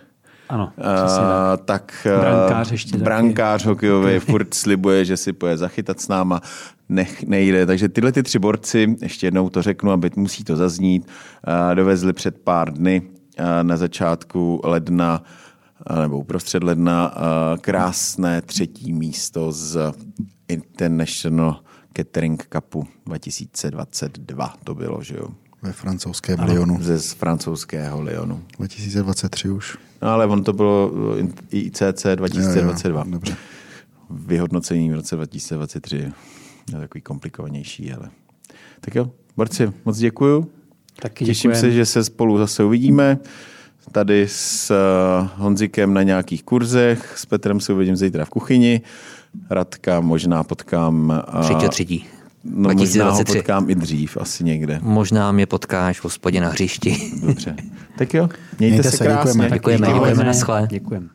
Ano, Uh, přesně tak. tak uh, Brankář ještě taky. brankář hokejový furt slibuje, že si poje zachytat s náma, nech, nejde. Takže tyhle ty tři borci, ještě jednou to řeknu, aby musí to zaznít, uh, dovezli před pár dny uh, na začátku ledna uh, nebo uprostřed ledna uh, krásné třetí místo z International Catering Cupu 2022 to bylo, že jo? Ve francouzském Lyonu. Ze z francouzského Lyonu. 2023 už. No ale on to bylo ICC 2022. Jo, jo, dobře. Vyhodnocení v roce 2023 je takový komplikovanější, ale... Tak jo, borci, moc děkuju. Taky Těším děkujem. se, že se spolu zase uvidíme. Tady s eh, Honzikem na nějakých kurzech, s Petrem se uvidím zítra v kuchyni. Radka možná potkám... eh, Třetí třetí. No možná ho 2023. potkám i dřív, asi někde. Možná mě potkáš v hospodě na hřišti. Dobře. Tak jo, mějte, Mějte se se, krásně. děkujeme. Děkujeme, děkujeme, naschle. Děkujeme.